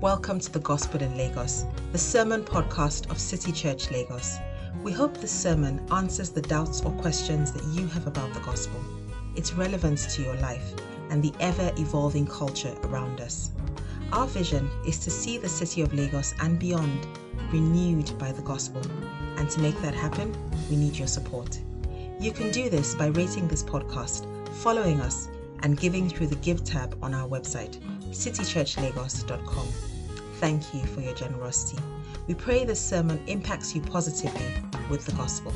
Welcome to the Gospel in Lagos, the sermon podcast of City Church Lagos. We hope this sermon answers the doubts or questions that you have about the gospel, its relevance to your life, and the ever evolving culture around us. Our vision is to see the city of Lagos and beyond renewed by the gospel. And to make that happen, we need your support. You can do this by rating this podcast, following us, and giving through the Give tab on our website, citychurchlagos.com. Thank you for your generosity. We pray this sermon impacts you positively with the gospel.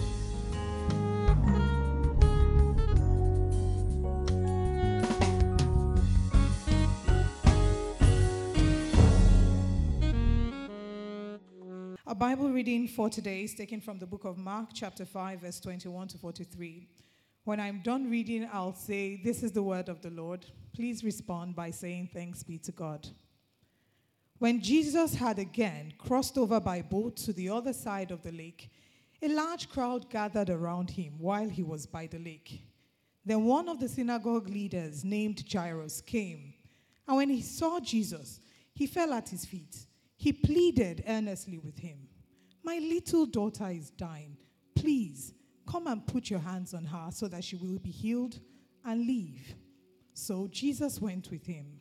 Our Bible reading for today is taken from the book of Mark, chapter 5, verse 21 to 43. When I'm done reading, I'll say, This is the word of the Lord. Please respond by saying, Thanks be to God. When Jesus had again crossed over by boat to the other side of the lake, a large crowd gathered around him while he was by the lake. Then one of the synagogue leaders, named Jairus, came, and when he saw Jesus, he fell at his feet. He pleaded earnestly with him, My little daughter is dying. Please come and put your hands on her so that she will be healed and live. So Jesus went with him.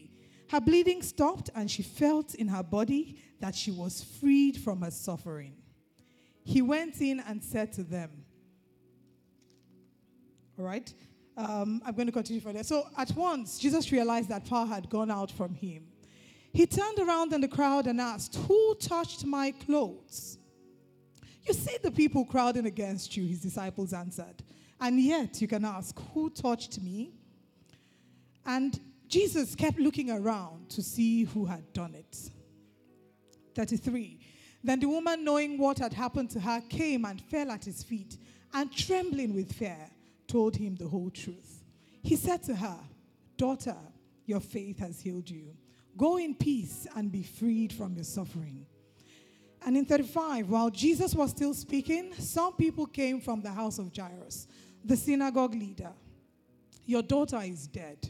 her bleeding stopped and she felt in her body that she was freed from her suffering. He went in and said to them, All right, um, I'm going to continue further. So at once, Jesus realized that power had gone out from him. He turned around in the crowd and asked, Who touched my clothes? You see the people crowding against you, his disciples answered. And yet you can ask, Who touched me? And Jesus kept looking around to see who had done it. 33. Then the woman, knowing what had happened to her, came and fell at his feet, and trembling with fear, told him the whole truth. He said to her, Daughter, your faith has healed you. Go in peace and be freed from your suffering. And in 35, while Jesus was still speaking, some people came from the house of Jairus, the synagogue leader. Your daughter is dead,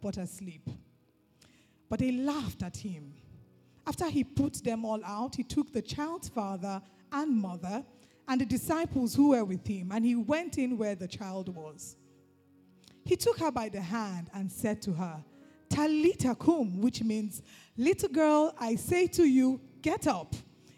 but asleep. But they laughed at him. After he put them all out, he took the child's father and mother and the disciples who were with him, and he went in where the child was. He took her by the hand and said to her, Talita kum, which means, Little girl, I say to you, get up.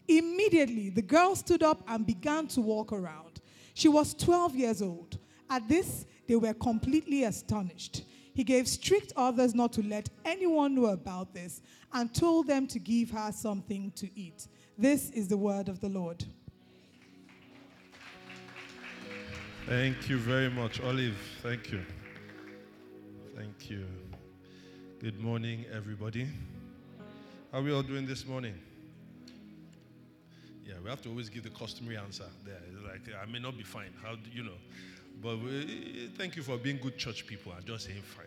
Immediately, the girl stood up and began to walk around. She was 12 years old. At this, they were completely astonished. He gave strict orders not to let anyone know about this and told them to give her something to eat. This is the word of the Lord. Thank you very much, Olive. Thank you. Thank you. Good morning, everybody. How are we all doing this morning? Yeah, we have to always give the customary answer there. Like, I may not be fine. How do you know? But we, thank you for being good church people. I'm just saying fine.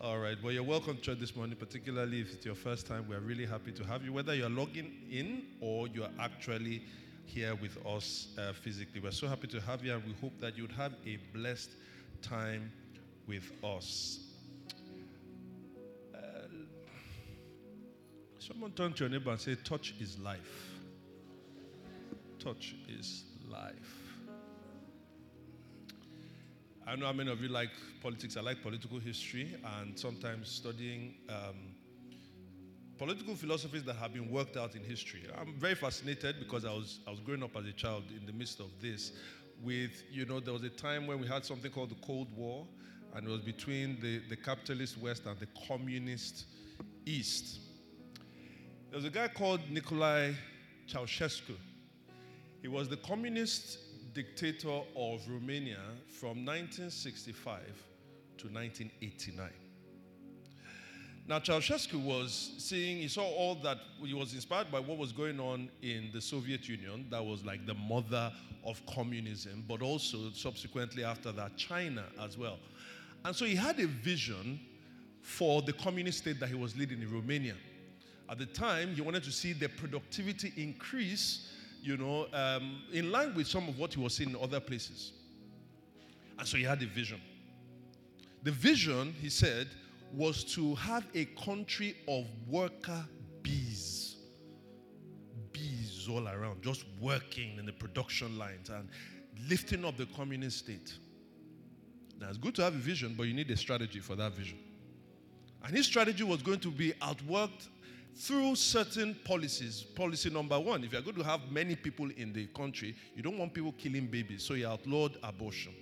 All right. Well, you're welcome church this morning, particularly if it's your first time. We're really happy to have you, whether you're logging in or you're actually here with us uh, physically. We're so happy to have you, and we hope that you'd have a blessed time with us. Uh, someone turn to your neighbor and say, Touch is life. Touch is life. I know how many of you like politics. I like political history, and sometimes studying um, political philosophies that have been worked out in history. I'm very fascinated because I was, I was growing up as a child in the midst of this. With, you know, there was a time when we had something called the Cold War, and it was between the, the capitalist West and the communist East. There was a guy called Nicolae Ceausescu. He was the communist dictator of Romania from 1965 to 1989. Now, Ceausescu was seeing, he saw all that, he was inspired by what was going on in the Soviet Union, that was like the mother of communism, but also subsequently after that, China as well. And so he had a vision for the communist state that he was leading in Romania. At the time, he wanted to see the productivity increase, you know, um, in line with some of what he was seeing in other places. And so he had a vision. The vision, he said, was to have a country of worker bees. Bees all around, just working in the production lines and lifting up the communist state. Now, it's good to have a vision, but you need a strategy for that vision. And his strategy was going to be outworked through certain policies. Policy number one if you're going to have many people in the country, you don't want people killing babies, so you outlawed abortion.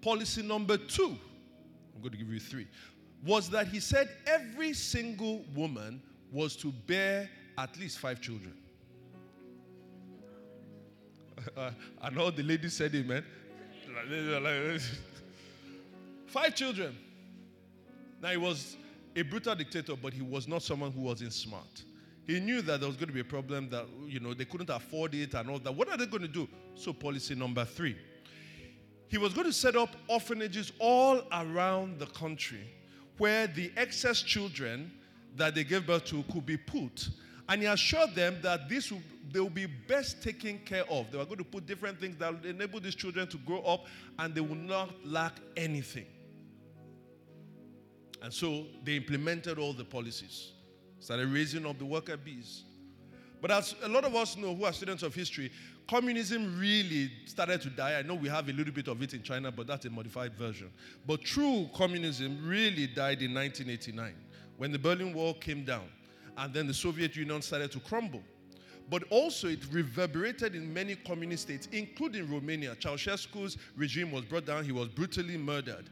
Policy number two, I'm going to give you three, was that he said every single woman was to bear at least five children. Uh, and all the ladies said amen. Five children. Now, he was a brutal dictator, but he was not someone who wasn't smart. He knew that there was going to be a problem that, you know, they couldn't afford it and all that. What are they going to do? So, policy number three. He was going to set up orphanages all around the country where the excess children that they gave birth to could be put. And he assured them that this will, they will be best taken care of. They were going to put different things that will enable these children to grow up and they will not lack anything. And so they implemented all the policies, started raising up the worker bees. But as a lot of us know who are students of history, communism really started to die. I know we have a little bit of it in China, but that's a modified version. But true communism really died in 1989 when the Berlin Wall came down and then the Soviet Union started to crumble. But also, it reverberated in many communist states, including Romania. Ceausescu's regime was brought down, he was brutally murdered.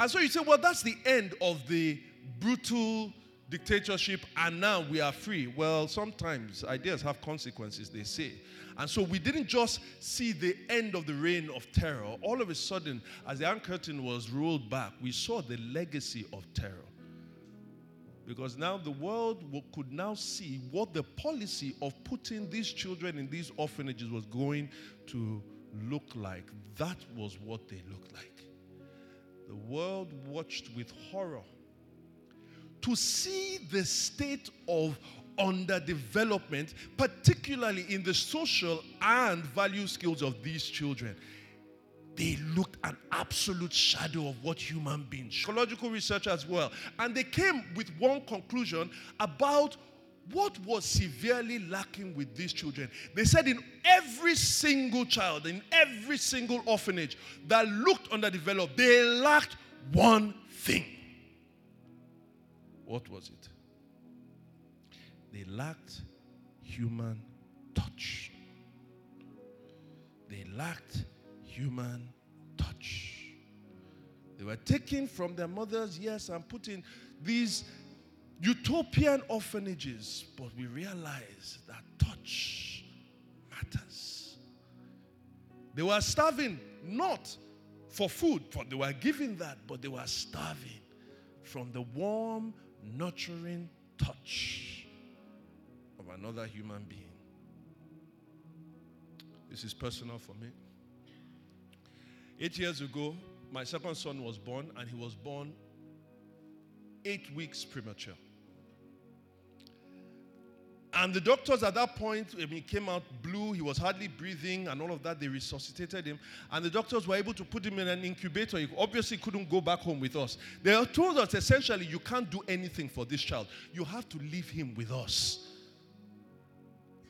And so you say, well, that's the end of the brutal dictatorship, and now we are free. Well, sometimes ideas have consequences, they say. And so we didn't just see the end of the reign of terror. All of a sudden, as the Iron Curtain was rolled back, we saw the legacy of terror. Because now the world could now see what the policy of putting these children in these orphanages was going to look like. That was what they looked like. The world watched with horror to see the state of underdevelopment, particularly in the social and value skills of these children. They looked an absolute shadow of what human beings, psychological research as well. And they came with one conclusion about what was severely lacking with these children. They said in every single child, in every single orphanage that looked underdeveloped, they lacked one thing. What was it? They lacked human touch. They lacked human touch. They were taken from their mothers, yes, and put in these utopian orphanages, but we realize that touch matters. They were starving not for food, for they were given that, but they were starving from the warm, nurturing touch of another human being. This is personal for me. Eight years ago, my second son was born, and he was born eight weeks premature. And the doctors at that point, I mean, came out blue. He was hardly breathing and all of that. They resuscitated him. And the doctors were able to put him in an incubator. He obviously couldn't go back home with us. They told us essentially, you can't do anything for this child. You have to leave him with us.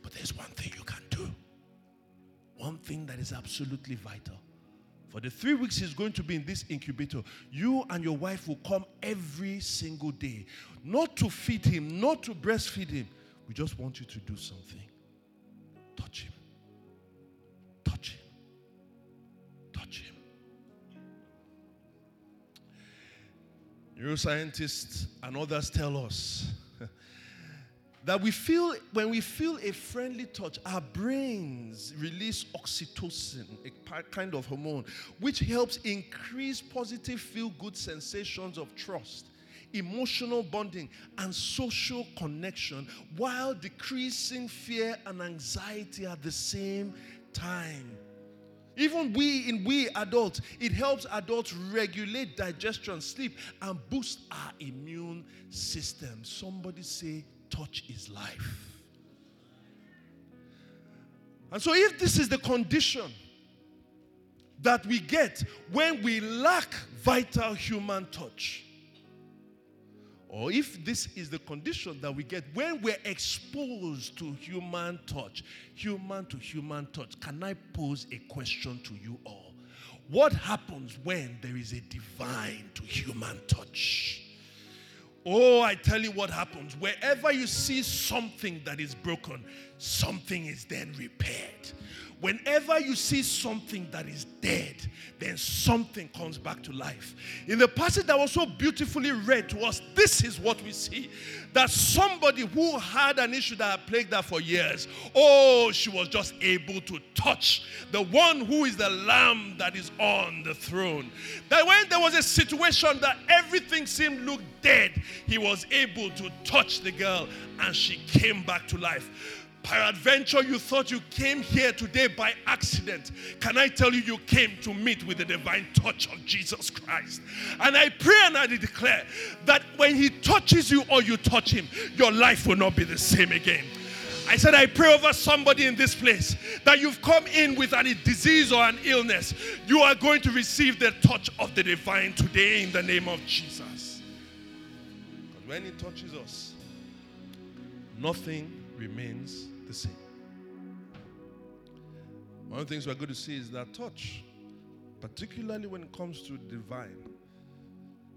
But there's one thing you can do. One thing that is absolutely vital For the three weeks he's going to be in this incubator, you and your wife will come every single day. Not to feed him, not to breastfeed him. We just want you to do something. Touch him. Touch him. Touch him. Neuroscientists and others tell us that we feel when we feel a friendly touch our brains release oxytocin a kind of hormone which helps increase positive feel good sensations of trust emotional bonding and social connection while decreasing fear and anxiety at the same time even we in we adults it helps adults regulate digestion sleep and boost our immune system somebody say touch is life. And so, if this is the condition that we get when we lack vital human touch, or if this is the condition that we get when we're exposed to human touch, human to human touch, can I pose a question to you all? What happens when there is a divine to human touch? Oh, I tell you what happens. Wherever you see something that is broken, something is then repaired. Whenever you see something that is dead, then something comes back to life. In the passage that was so beautifully read to us, this is what we see that somebody who had an issue that had plagued her for years, oh, she was just able to touch the one who is the lamb that is on the throne. That when there was a situation that everything seemed look dead, he was able to touch the girl and she came back to life. Peradventure, you thought you came here today by accident. Can I tell you, you came to meet with the divine touch of Jesus Christ? And I pray and I declare that when He touches you or you touch Him, your life will not be the same again. I said, I pray over somebody in this place that you've come in with a disease or an illness. You are going to receive the touch of the divine today in the name of Jesus. Because when He touches us, nothing remains the same. One of the things we're going to see is that touch, particularly when it comes to divine,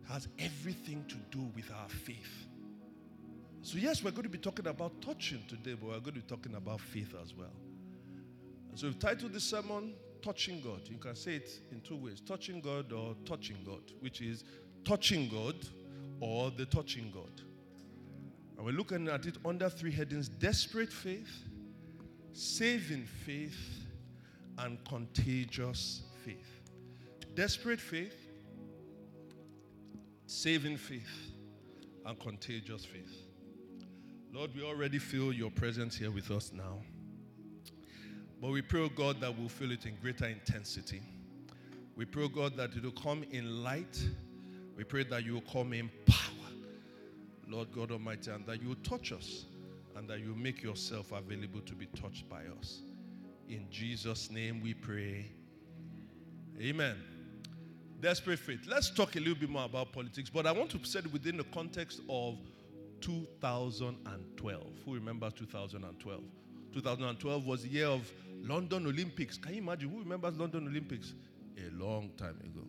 has everything to do with our faith. So, yes, we're going to be talking about touching today, but we're going to be talking about faith as well. So, we've titled this sermon, Touching God. You can say it in two ways touching God or touching God, which is touching God or the touching God. And we're looking at it under three headings desperate faith, saving faith, and contagious faith. Desperate faith, saving faith, and contagious faith. Lord, we already feel your presence here with us now. But we pray, oh God, that we'll feel it in greater intensity. We pray, oh God, that it will come in light. We pray that you will come in power. Lord God Almighty, and that you touch us and that you make yourself available to be touched by us. In Jesus' name we pray. Amen. Desperate faith. Let's talk a little bit more about politics, but I want to set it within the context of 2012. Who remembers 2012? 2012 was the year of London Olympics. Can you imagine? Who remembers London Olympics? A long time ago.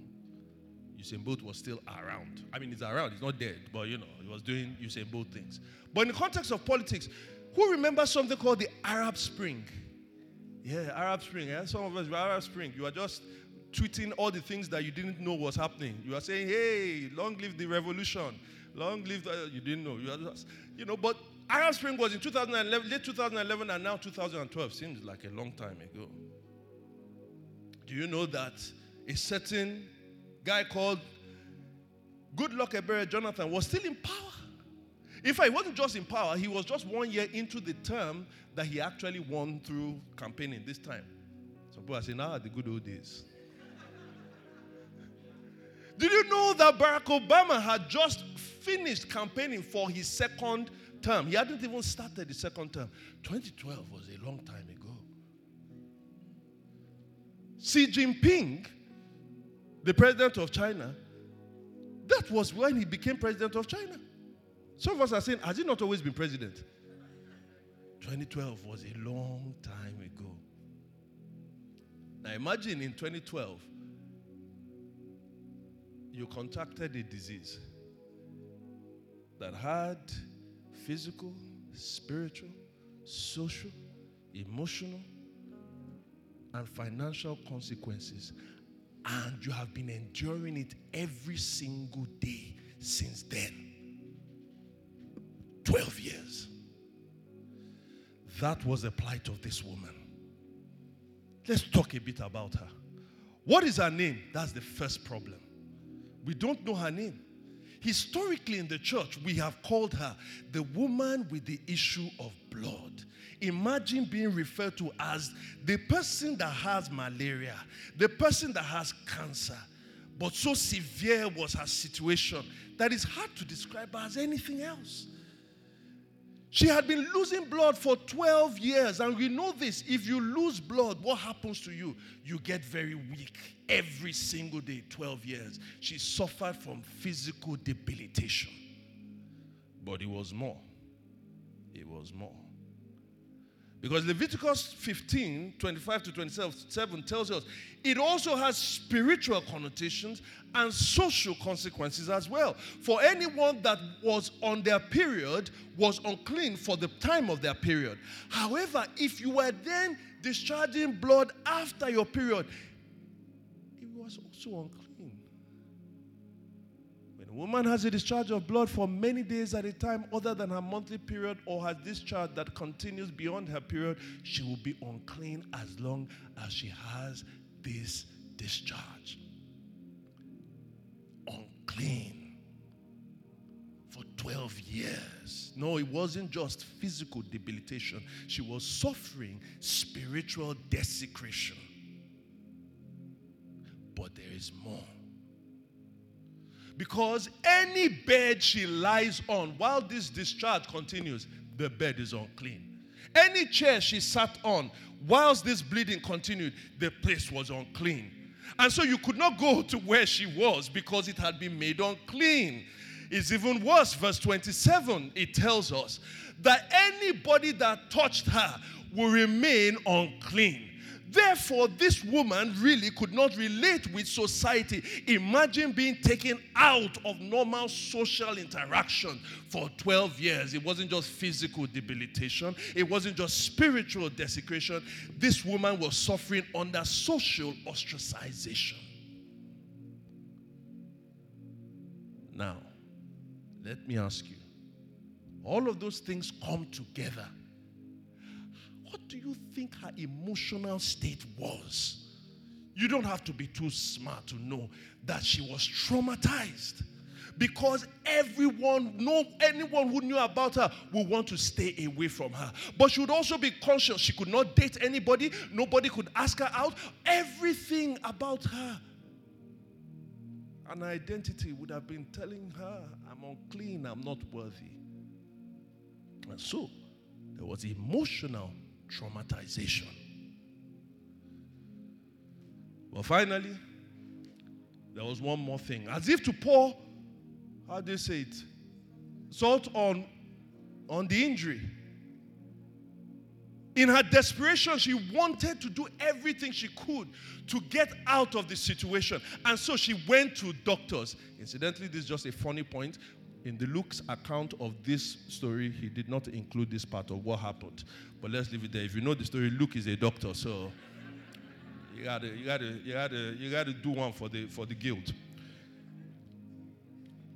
Usain Bolt was still around. I mean, he's around, he's not dead, but you know, he was doing Usain Bolt things. But in the context of politics, who remembers something called the Arab Spring? Yeah, Arab Spring. Yeah? Some of us were Arab Spring. You are just tweeting all the things that you didn't know was happening. You are saying, hey, long live the revolution. Long live, the, you didn't know. You, just, you know, but Arab Spring was in 2011, late 2011 and now 2012. Seems like a long time ago. Do you know that a certain guy called Good Goodluck Ebele Jonathan was still in power. In fact, he wasn't just in power, he was just one year into the term that he actually won through campaigning this time. Some people are saying, ah, the good old days. Did you know that Barack Obama had just finished campaigning for his second term? He hadn't even started the second term. 2012 was a long time ago. Xi Jinping the president of China, that was when he became president of China. Some of us are saying, has he not always been president? 2012 was a long time ago. Now imagine in 2012, you contracted a disease that had physical, spiritual, social, emotional, and financial consequences, and you have been enduring it every single day since then. 12 years. That was the plight of this woman. Let's talk a bit about her. What is her name? That's the first problem. We don't know her name. Historically, in the church, we have called her the woman with the issue of blood. Imagine being referred to as the person that has malaria, the person that has cancer. But so severe was her situation that it's hard to describe her as anything else. She had been losing blood for 12 years. And we know this if you lose blood, what happens to you? You get very weak every single day, 12 years. She suffered from physical debilitation. But it was more. It was more. Because Leviticus 15, 25 to 27 tells us it also has spiritual connotations and social consequences as well. For anyone that was on their period was unclean for the time of their period. However, if you were then discharging blood after your period, it was also unclean. Woman has a discharge of blood for many days at a time other than her monthly period or has discharge that continues beyond her period, she will be unclean as long as she has this discharge unclean for 12 years. No, it wasn't just physical debilitation, she was suffering spiritual desecration. But there is more. Because any bed she lies on while this discharge continues, the bed is unclean. Any chair she sat on whilst this bleeding continued, the place was unclean. And so you could not go to where she was because it had been made unclean. It's even worse. Verse 27, it tells us that anybody that touched her will remain unclean. Therefore, this woman really could not relate with society. Imagine being taken out of normal social interaction for 12 years. It wasn't just physical debilitation, it wasn't just spiritual desecration. This woman was suffering under social ostracization. Now, let me ask you all of those things come together what do you think her emotional state was? You don't have to be too smart to know that she was traumatized because everyone, no anyone who knew about her would want to stay away from her. But she would also be conscious she could not date anybody, nobody could ask her out. Everything about her, an identity would have been telling her, I'm unclean, I'm not worthy. And so there was emotional traumatization. But finally, there was one more thing. As if to pour, how do you say it? Salt on, on the injury. In her desperation, she wanted to do everything she could to get out of the situation. And so she went to doctors. Incidentally, this is just a funny point in the Luke's account of this story, he did not include this part of what happened. But let's leave it there. If you know the story, Luke is a doctor, so you gotta, you gotta, you gotta, you gotta do one for the for the guilt.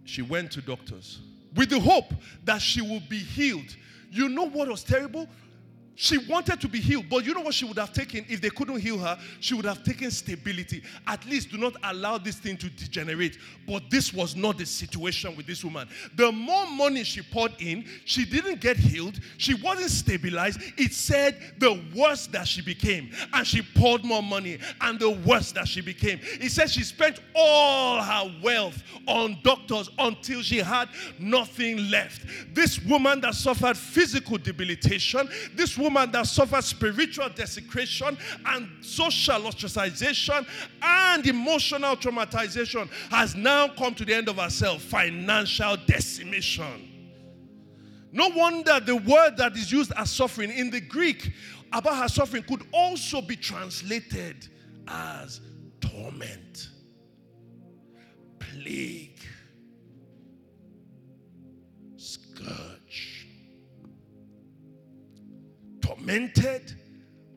She went to doctors with the hope that she would be healed. You know what was terrible? She wanted to be healed, but you know what she would have taken if they couldn't heal her? She would have taken stability. At least do not allow this thing to degenerate. But this was not the situation with this woman. The more money she poured in, she didn't get healed. She wasn't stabilized. It said the worse that she became. And she poured more money, and the worse that she became. It said she spent all her wealth on doctors until she had nothing left. This woman that suffered physical debilitation, this woman that suffered spiritual desecration and social ostracization and emotional traumatization has now come to the end of herself financial decimation. No wonder the word that is used as suffering in the Greek about her suffering could also be translated as torment. plague, scourge, tormented,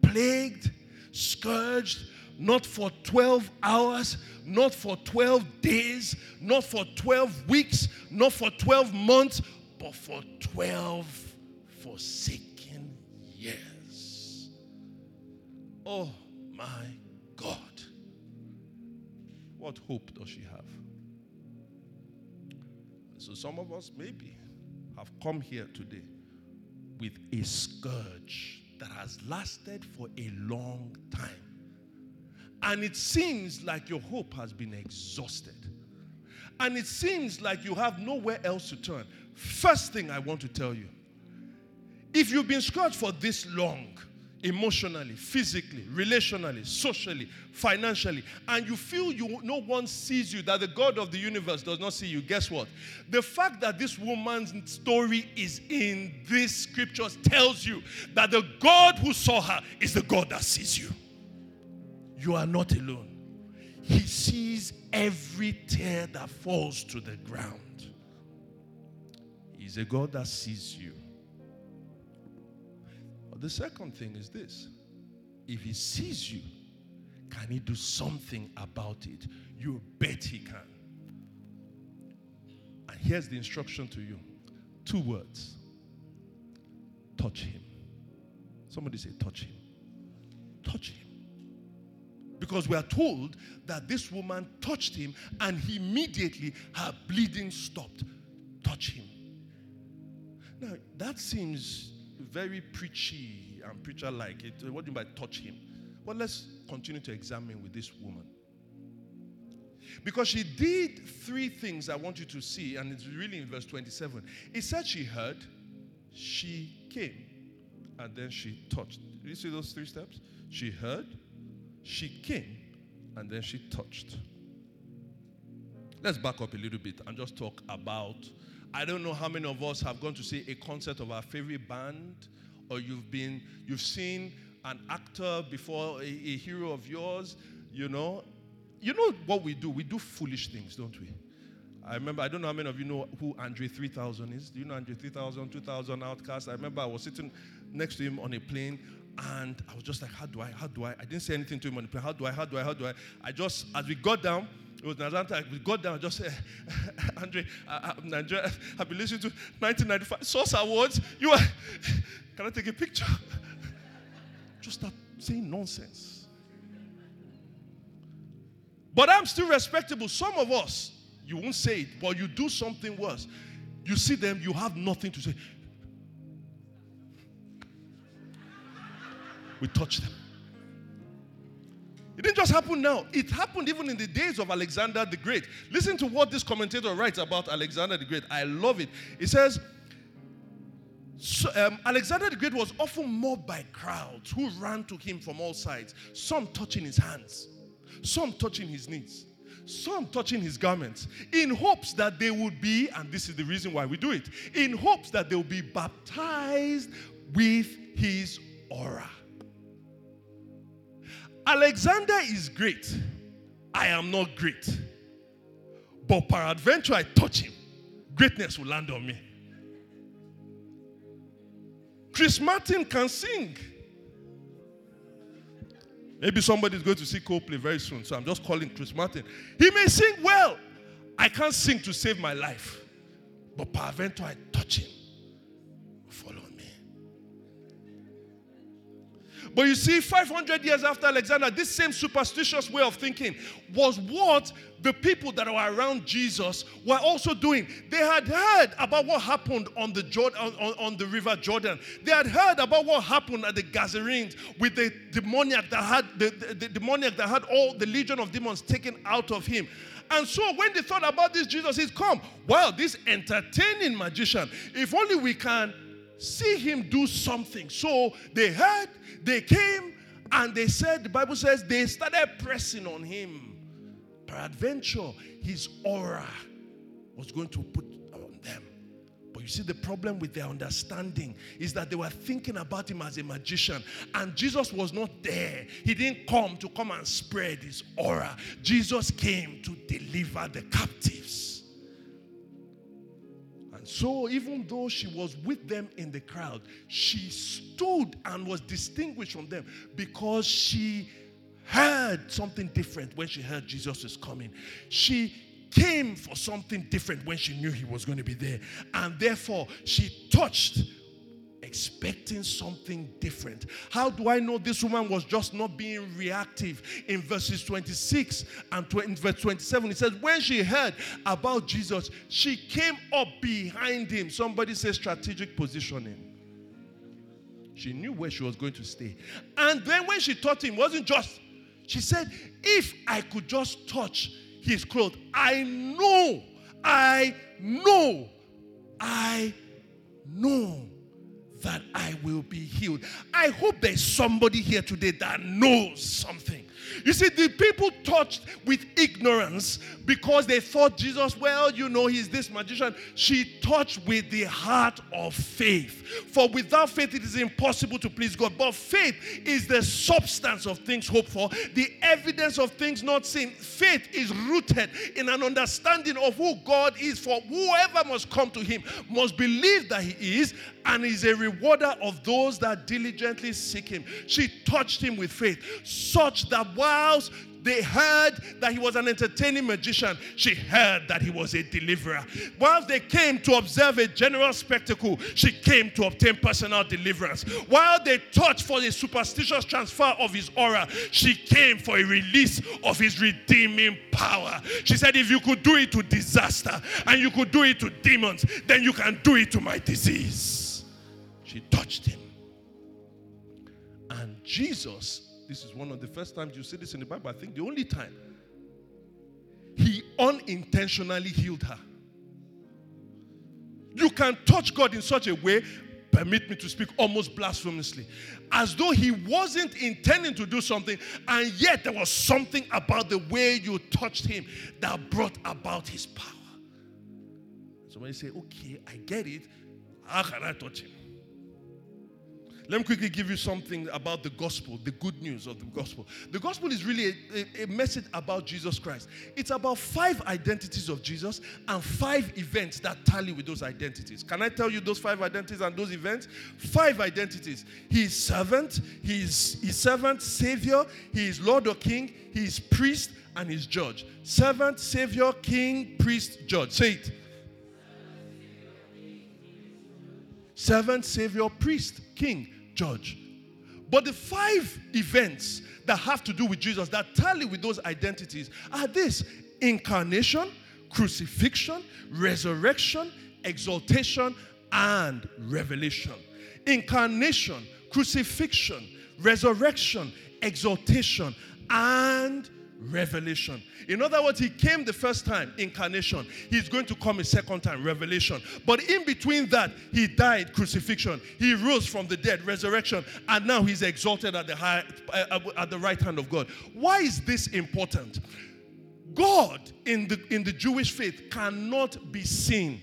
plagued, scourged, not for 12 hours, not for 12 days, not for 12 weeks, not for 12 months, but for 12 forsaken years. Oh my God. What hope does she have? So, some of us maybe have come here today with a scourge that has lasted for a long time and it seems like your hope has been exhausted. And it seems like you have nowhere else to turn. First thing I want to tell you if you've been scourged for this long, emotionally, physically, relationally, socially, financially, and you feel you no one sees you, that the God of the universe does not see you, guess what? The fact that this woman's story is in these scriptures tells you that the God who saw her is the God that sees you you are not alone. He sees every tear that falls to the ground. He's a God that sees you. The second thing is this if He sees you, can He do something about it? You bet He can. And here's the instruction to you two words touch Him. Somebody say, touch Him. Touch Him. Because we are told that this woman touched him and immediately her bleeding stopped. Touch him. Now, that seems very preachy and preacher like. It. What do you mean by touch him? Well, let's continue to examine with this woman. Because she did three things I want you to see, and it's really in verse 27. It said she heard, she came, and then she touched. Did you see those three steps? She heard, she came and then she touched. Let's back up a little bit and just talk about. I don't know how many of us have gone to see a concert of our favorite band, or you've been, you've seen an actor before, a, a hero of yours, you know. You know what we do? We do foolish things, don't we? I remember, I don't know how many of you know who Andre 3000 is. Do you know Andre 3000, 2000 OutKast? I remember I was sitting next to him on a plane and I was just like, how do I, how do I? I didn't say anything to him on the plane. How do I, how do I, how do I? I just, as we got down, it was Nazanta, we got down, I just said, Andre, I've been listening to 1995 Source Awards. You are, can I take a picture? just start saying nonsense. But I'm still respectable. Some of us, you won't say it, but you do something worse. You see them, you have nothing to say. We touch them. It didn't just happen now, it happened even in the days of Alexander the Great. Listen to what this commentator writes about Alexander the Great. I love it. He says, so, um, Alexander the Great was often mobbed by crowds who ran to him from all sides, some touching his hands, some touching his knees, some touching his garments, in hopes that they would be, and this is the reason why we do it, in hopes that they will be baptized with his aura. Alexander is great. I am not great. But peradventure I touch him, greatness will land on me. Chris Martin can sing. Maybe somebody is going to see Coldplay very soon, so I'm just calling Chris Martin. He may sing well. I can't sing to save my life. But peradventure I touch him. But you see, 500 years after Alexander, this same superstitious way of thinking was what the people that were around Jesus were also doing. They had heard about what happened on the, Jordan, on, on the river Jordan. They had heard about what happened at the Gadarenes with the demoniac that had the, the, the demoniac that had all the legion of demons taken out of him. And so when they thought about this, Jesus is Come, Well, this entertaining magician, if only we can see him do something. So they heard, they came, and they said, the Bible says, they started pressing on him. Peradventure, his aura was going to put on them. But you see, the problem with their understanding is that they were thinking about him as a magician, and Jesus was not there. He didn't come to come and spread his aura. Jesus came to deliver the captives. So, even though she was with them in the crowd, she stood and was distinguished from them because she heard something different when she heard Jesus was coming. She came for something different when she knew he was going to be there. And therefore, she touched expecting something different. How do I know this woman was just not being reactive? In verses 26 and 20, verse 27, it says, When she heard about Jesus, she came up behind him. Somebody says strategic positioning. She knew where she was going to stay. And then when she taught him, wasn't just, she said, If I could just touch his clothes. I know, I know, I know that I will be healed. I hope there's somebody here today that knows something. You see, the people touched with ignorance because they thought Jesus, well, you know, he's this magician. She touched with the heart of faith. For without faith, it is impossible to please God. But faith is the substance of things hoped for, the evidence of things not seen. Faith is rooted in an understanding of who God is. For whoever must come to him must believe that he is and is a rewarder of those that diligently seek him. She touched him with faith, such that whilst they heard that he was an entertaining magician. She heard that he was a deliverer. Whilst they came to observe a general spectacle, she came to obtain personal deliverance. While they touched for a superstitious transfer of his aura, she came for a release of his redeeming power. She said, If you could do it to disaster and you could do it to demons, then you can do it to my disease. She touched him. And Jesus this is one of the first times you see this in the Bible. I think the only time he unintentionally healed her. You can touch God in such a way, permit me to speak almost blasphemously, as though he wasn't intending to do something, and yet there was something about the way you touched him that brought about his power. Somebody say, Okay, I get it. How can I touch him? Let me quickly give you something about the gospel, the good news of the gospel. The gospel is really a, a, a, message about Jesus Christ. It's about five identities of Jesus and five events that tally with those identities. Can I tell you those five identities and those events? Five identities. He is servant, he is, he is servant, savior, he is Lord or King, he is priest, and he's judge. Servant, savior, king, priest, judge. Say it. Servant, savior, priest, king, judge. But the five events that have to do with Jesus that tally with those identities are this incarnation, crucifixion, resurrection, exaltation, and revelation. Incarnation, crucifixion, resurrection, exaltation, and revelation. In other words, he came the first time, incarnation. He's going to come a second time, revelation. But in between that, he died, crucifixion. He rose from the dead, resurrection. And now he's exalted at the, high, uh, at the right hand of God. Why is this important? God in the, in the Jewish faith cannot be seen.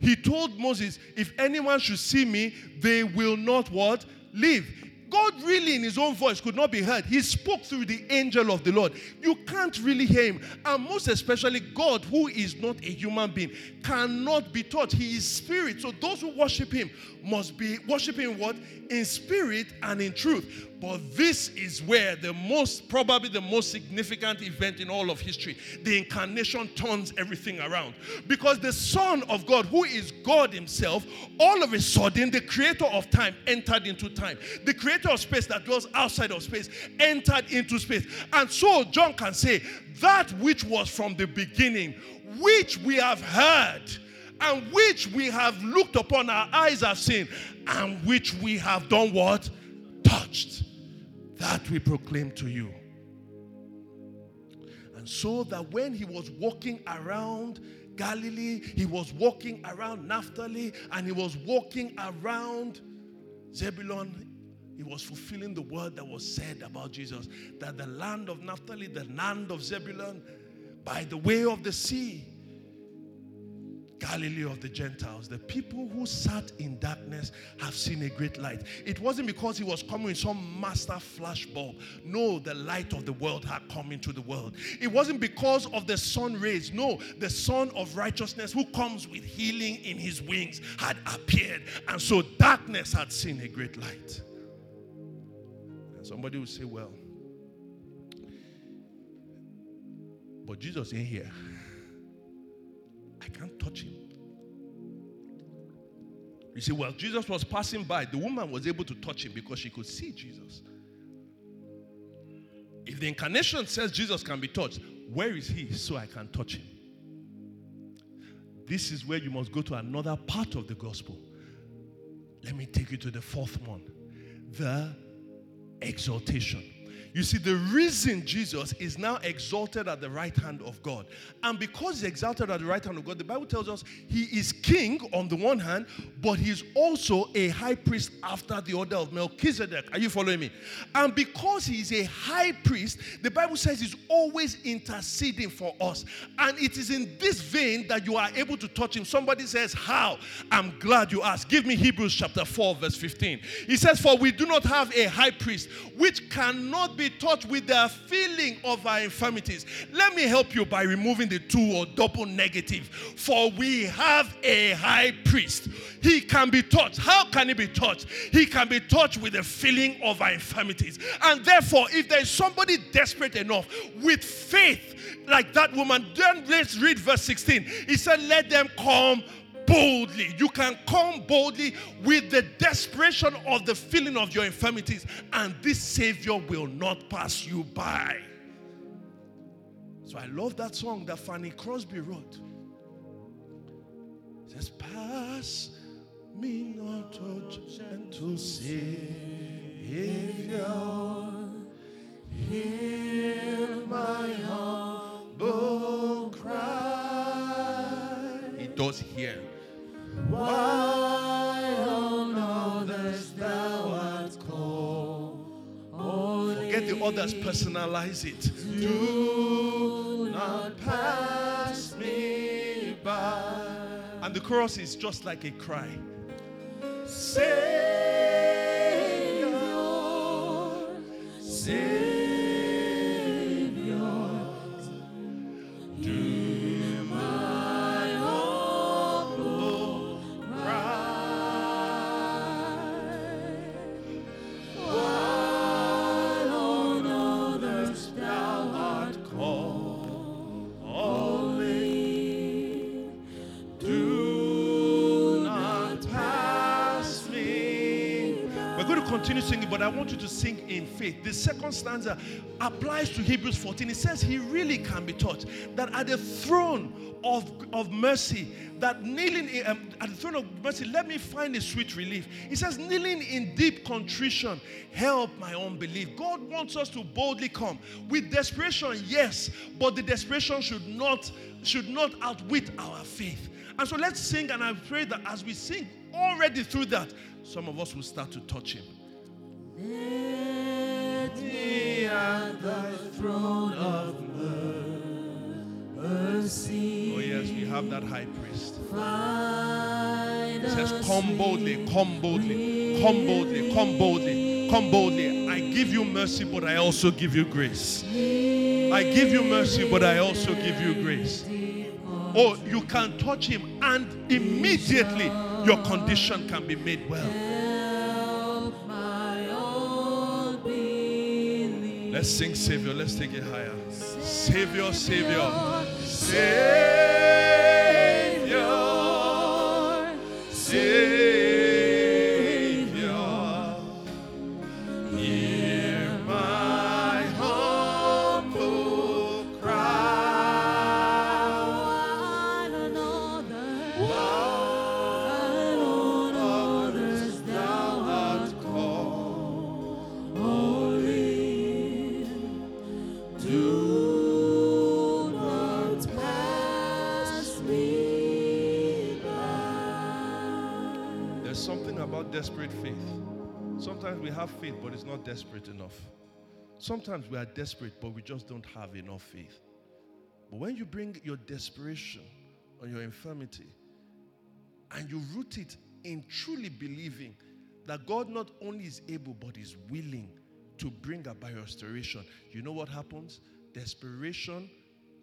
He told Moses, if anyone should see me, they will not what? Live. God really, in his own voice, could not be heard. He spoke through the angel of the Lord. You can't really hear him. And most especially, God, who is not a human being, cannot be taught. He is spirit. So those who worship him must be worshiping what? In spirit and in truth. But this is where the most, probably the most significant event in all of history, the incarnation turns everything around. Because the Son of God, who is God Himself, all of a sudden, the creator of time entered into time. The creator of space that dwells outside of space entered into space. And so John can say, that which was from the beginning, which we have heard and which we have looked upon, our eyes have seen, and which we have done what? Touched. That we proclaim to you. And so that when he was walking around Galilee, he was walking around Naphtali, and he was walking around Zebulun, he was fulfilling the word that was said about Jesus that the land of Naphtali, the land of Zebulun, by the way of the sea, Galilee of the Gentiles. The people who sat in darkness have seen a great light. It wasn't because he was coming with some master flash bulb. No, the light of the world had come into the world. It wasn't because of the sun rays. No, the Son of righteousness who comes with healing in his wings had appeared. And so darkness had seen a great light. And somebody will say, Well, but Jesus ain't here. I can't touch him. You see, well, Jesus was passing by. The woman was able to touch him because she could see Jesus. If the incarnation says Jesus can be touched, where is he so I can touch him? This is where you must go to another part of the gospel. Let me take you to the fourth one the exaltation. You see, the reason Jesus is now exalted at the right hand of God, and because he's exalted at the right hand of God, the Bible tells us he is king on the one hand, but he's also a high priest after the order of Melchizedek. Are you following me? And because he is a high priest, the Bible says he's always interceding for us. And it is in this vein that you are able to touch him. Somebody says, How? I'm glad you asked. Give me Hebrews chapter 4, verse 15. He says, For we do not have a high priest which cannot be be touched with the feeling of our infirmities. Let me help you by removing the two or double negative. For we have a high priest. He can be touched. How can he be touched? He can be touched with the feeling of our infirmities. And therefore, if there is somebody desperate enough with faith, like that woman, then let's read verse 16. He said, Let them come boldly. You can come boldly with the desperation of the feeling of your infirmities, and this Savior will not pass you by. So I love that song that Fanny Crosby wrote. It says, Pass me not, O gentle Savior, hear my humble cry. He does hear. Forget the others, personalize it. Do not pass me by. And the chorus is just like a cry. Savior, Savior. Continue singing, but I want you to sing in faith. The second stanza applies to Hebrews 14. It says he really can be taught that at the throne of, of mercy, that kneeling in, um, at the throne of mercy, let me find a sweet relief. He says, kneeling in deep contrition, help my unbelief. God wants us to boldly come with desperation, yes, but the desperation should not should not outwit our faith. And so let's sing, and I pray that as we sing, already through that, some of us will start to touch Him. Me at thy throne of mercy. Oh, yes, we have that high priest. It says, Come boldly, come boldly, come boldly, come boldly, come boldly. I give you mercy, but I also give you grace. I give you mercy, but I also give you grace. Oh, you can touch him, and immediately your condition can be made well. Let's sing Savior. Let's take it higher. Savior, Savior. Savior. Savior. Faith, but it's not desperate enough. Sometimes we are desperate, but we just don't have enough faith. But when you bring your desperation or your infirmity, and you root it in truly believing that God not only is able but is willing to bring about restoration, you know what happens? Desperation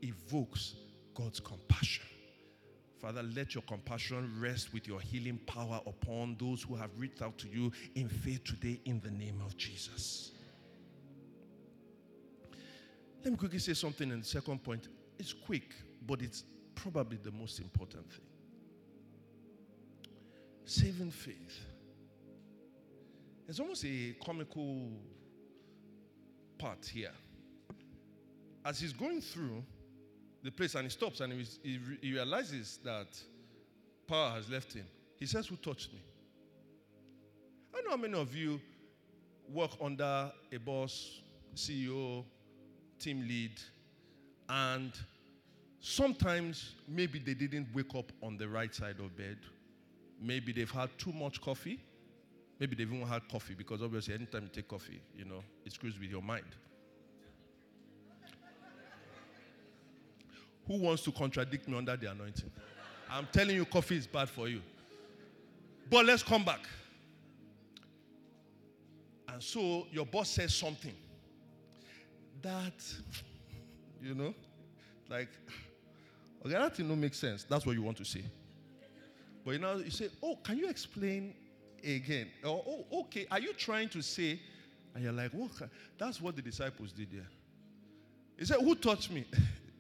evokes God's compassion. Father, let your compassion rest with your healing power upon those who have reached out to you in faith today in the name of Jesus. Let me quickly say something in the second point. It's quick, but it's probably the most important thing. Saving faith. There's almost a comical part here. As he's going through the place and he stops and he, he realizes that power has left him, he says, Who touched me? I know how many of you work under a boss, CEO, team lead, and sometimes maybe they didn't wake up on the right side of bed. Maybe they've had too much coffee. Maybe they've even had coffee because obviously, anytime you take coffee, you know, it screws with your mind. Who wants to contradict me under the anointing? I'm telling you, coffee is bad for you. But let's come back. And so your boss says something that, you know, like, okay, that thing don't make sense. That's what you want to say. But you know, you say, oh, can you explain again? Or, oh, okay, are you trying to say? And you're like, what? That's what the disciples did there. He said, who touched me?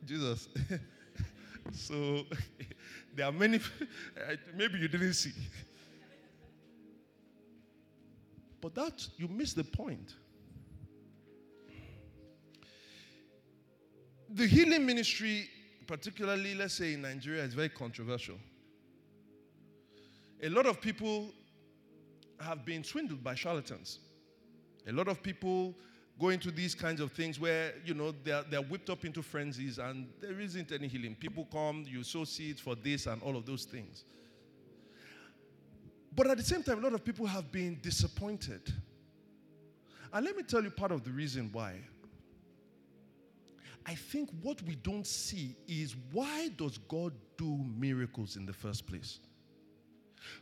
Jesus. so there are many, maybe you didn't see. But that, you miss the point. The healing ministry, particularly, let's say in Nigeria, is very controversial. A lot of people have been swindled by charlatans. A lot of people go into these kinds of things where, you know, they're, they're whipped up into frenzies and there isn't any healing. People come, you sow seeds for this and all of those things. But at the same time, a lot of people have been disappointed. And let me tell you part of the reason why. I think what we don't see is why does God do miracles in the first place?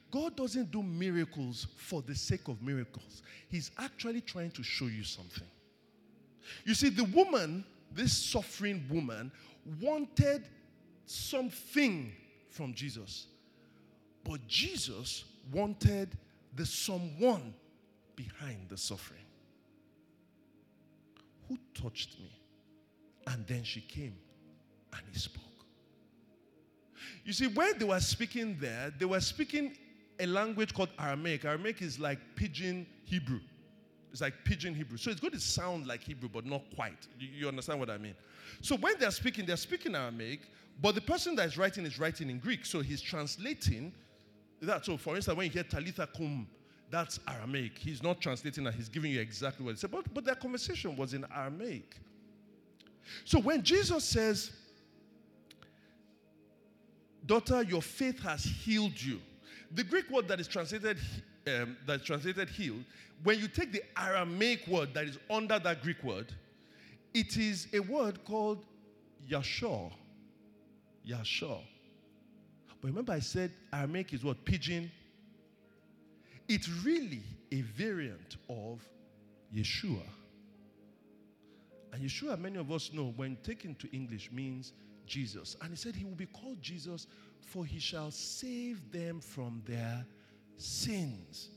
God doesn't do miracles for the sake of miracles. He's actually trying to show you something. You see, the woman, this suffering woman, wanted something from Jesus. But Jesus wanted the someone behind the suffering. Who touched me? And then she came and he spoke. You see, when they were speaking there, they were speaking a language called Aramaic. Aramaic is like pidgin Hebrew. It's like pidgin Hebrew. So it's going to sound like Hebrew, but not quite. You, you understand what I mean? So when they're speaking, they're speaking Aramaic, but the person that is writing is writing in Greek. So he's translating that. So for instance, when you hear Talitha Kum, that's Aramaic. He's not translating that, he's giving you exactly what he said. But, but their conversation was in Aramaic. So when Jesus says, Daughter, your faith has healed you. The Greek word that is translated um, that is translated healed, when you take the Aramaic word that is under that Greek word, it is a word called Yashor. Yashor. But remember, I said Aramaic is what? Pidgin. It's really a variant of Yeshua. And Yeshua, many of us know, when taken to English, means Jesus. And he said he will be called Jesus, for he shall save them from their sins.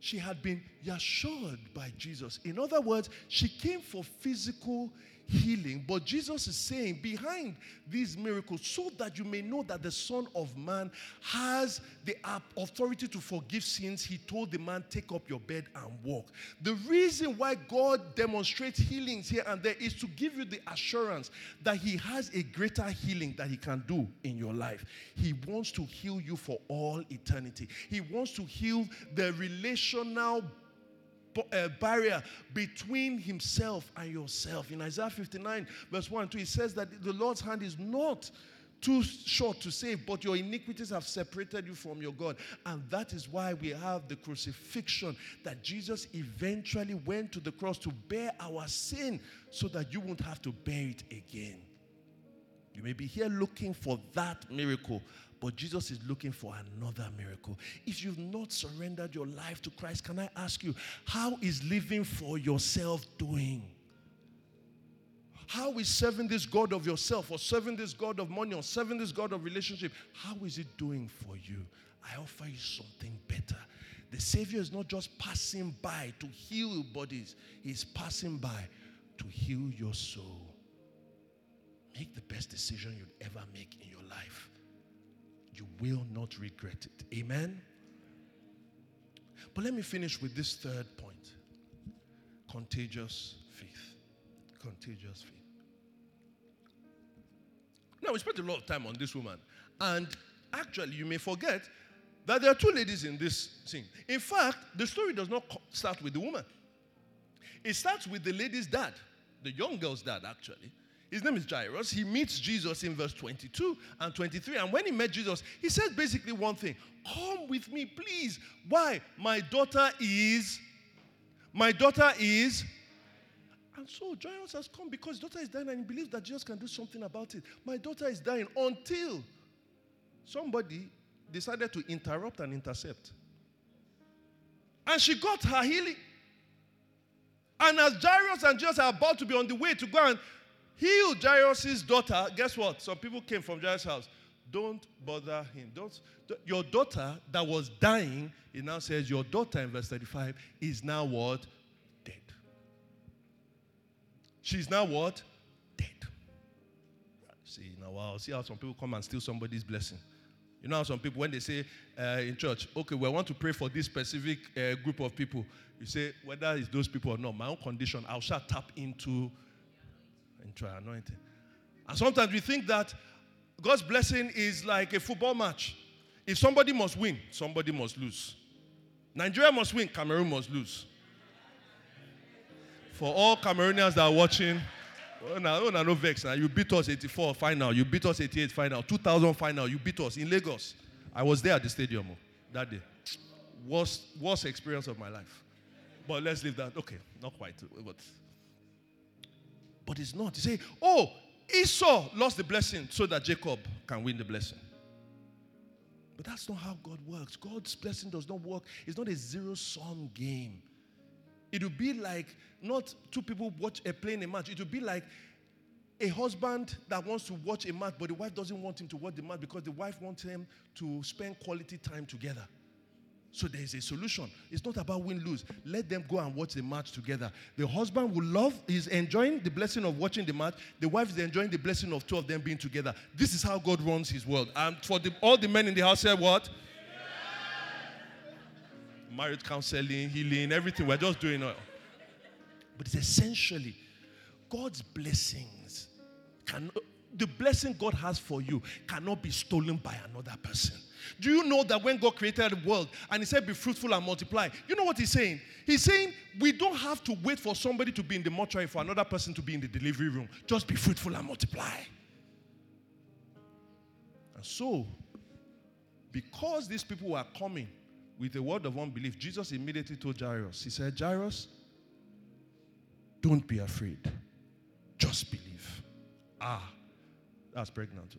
She had been assured by Jesus. In other words, she came for physical healing. But Jesus is saying, behind these miracles, so that you may know that the Son of Man has the authority to forgive sins, he told the man, Take up your bed and walk. The reason why God demonstrates healings here and there is to give you the assurance that he has a greater healing that he can do in your life. He wants to heal you for all eternity, he wants to heal the relational uh, barrier between himself and yourself. In Isaiah 59, verse 1 and 2, it says that the Lord's hand is not too short to save, but your iniquities have separated you from your God. And that is why we have the crucifixion that Jesus eventually went to the cross to bear our sin so that you won't have to bear it again. You may be here looking for that miracle, but Jesus is looking for another miracle. If you've not surrendered your life to Christ, can I ask you, how is living for yourself doing? How is serving this God of yourself, or serving this God of money, or serving this God of relationship, how is it doing for you? I offer you something better. The Savior is not just passing by to heal your bodies, He's passing by to heal your soul. Make the best decision you'll ever make in your life. You will not regret it. Amen? But let me finish with this third point contagious faith. Contagious faith. Now, we spent a lot of time on this woman, and actually, you may forget that there are two ladies in this scene. In fact, the story does not start with the woman, it starts with the lady's dad, the young girl's dad, actually. His name is Jairus. He meets Jesus in verse 22 and 23. And when he met Jesus, he said basically one thing Come with me, please. Why? My daughter is, my daughter is. And so Jairus has come because daughter is dying and he believes that Jesus can do something about it. My daughter is dying until somebody decided to interrupt and intercept. And she got her healing. And as Jairus and Jesus are about to be on the way to go and heal Jairus' daughter, guess what? Some people came from Jairus' house. Don't bother him. Don't, your daughter that was dying, it now says, Your daughter in verse 35 is now what? Dead. She's now what? Dead. See, now, wow, see how some people come and steal somebody's blessing. You know how some people, when they say uh, in church, okay, we want to pray for this specific uh, group of people, you say, whether it's those people or not, my own condition, I shall tap into, into anointing. And sometimes we think that God's blessing is like a football match. If somebody must win, somebody must lose. Nigeria must win, Cameroon must lose. For all Cameroonians that are watching, Oh, no, oh, no vex. Now. You beat us 84 final. You beat us 88 final. 2000 final. You beat us in Lagos. I was there at the stadium oh, that day. Worst, worst experience of my life. But let's leave that. Okay, not quite. But, but it's not. You say, oh, Esau lost the blessing so that Jacob can win the blessing. But that's not how God works. God's blessing does not work. It's not a zero sum game. It would be like not two people watch a playing a match. It would be like a husband that wants to watch a match, but the wife doesn't want him to watch the match because the wife wants him to spend quality time together. So there is a solution. It's not about win lose. Let them go and watch the match together. The husband will love, he's enjoying the blessing of watching the match. The wife is enjoying the blessing of two of them being together. This is how God runs his world. And for the, all the men in the house said, What? Marriage counseling, healing, everything. We're just doing it. But it's essentially God's blessings can the blessing God has for you cannot be stolen by another person. Do you know that when God created the world and He said, Be fruitful and multiply, you know what He's saying? He's saying we don't have to wait for somebody to be in the mortuary for another person to be in the delivery room. Just be fruitful and multiply. And so, because these people were coming with a word of unbelief, Jesus immediately told Jairus, He said, Jairus, don't be afraid. Just believe. Ah, that's pregnant too.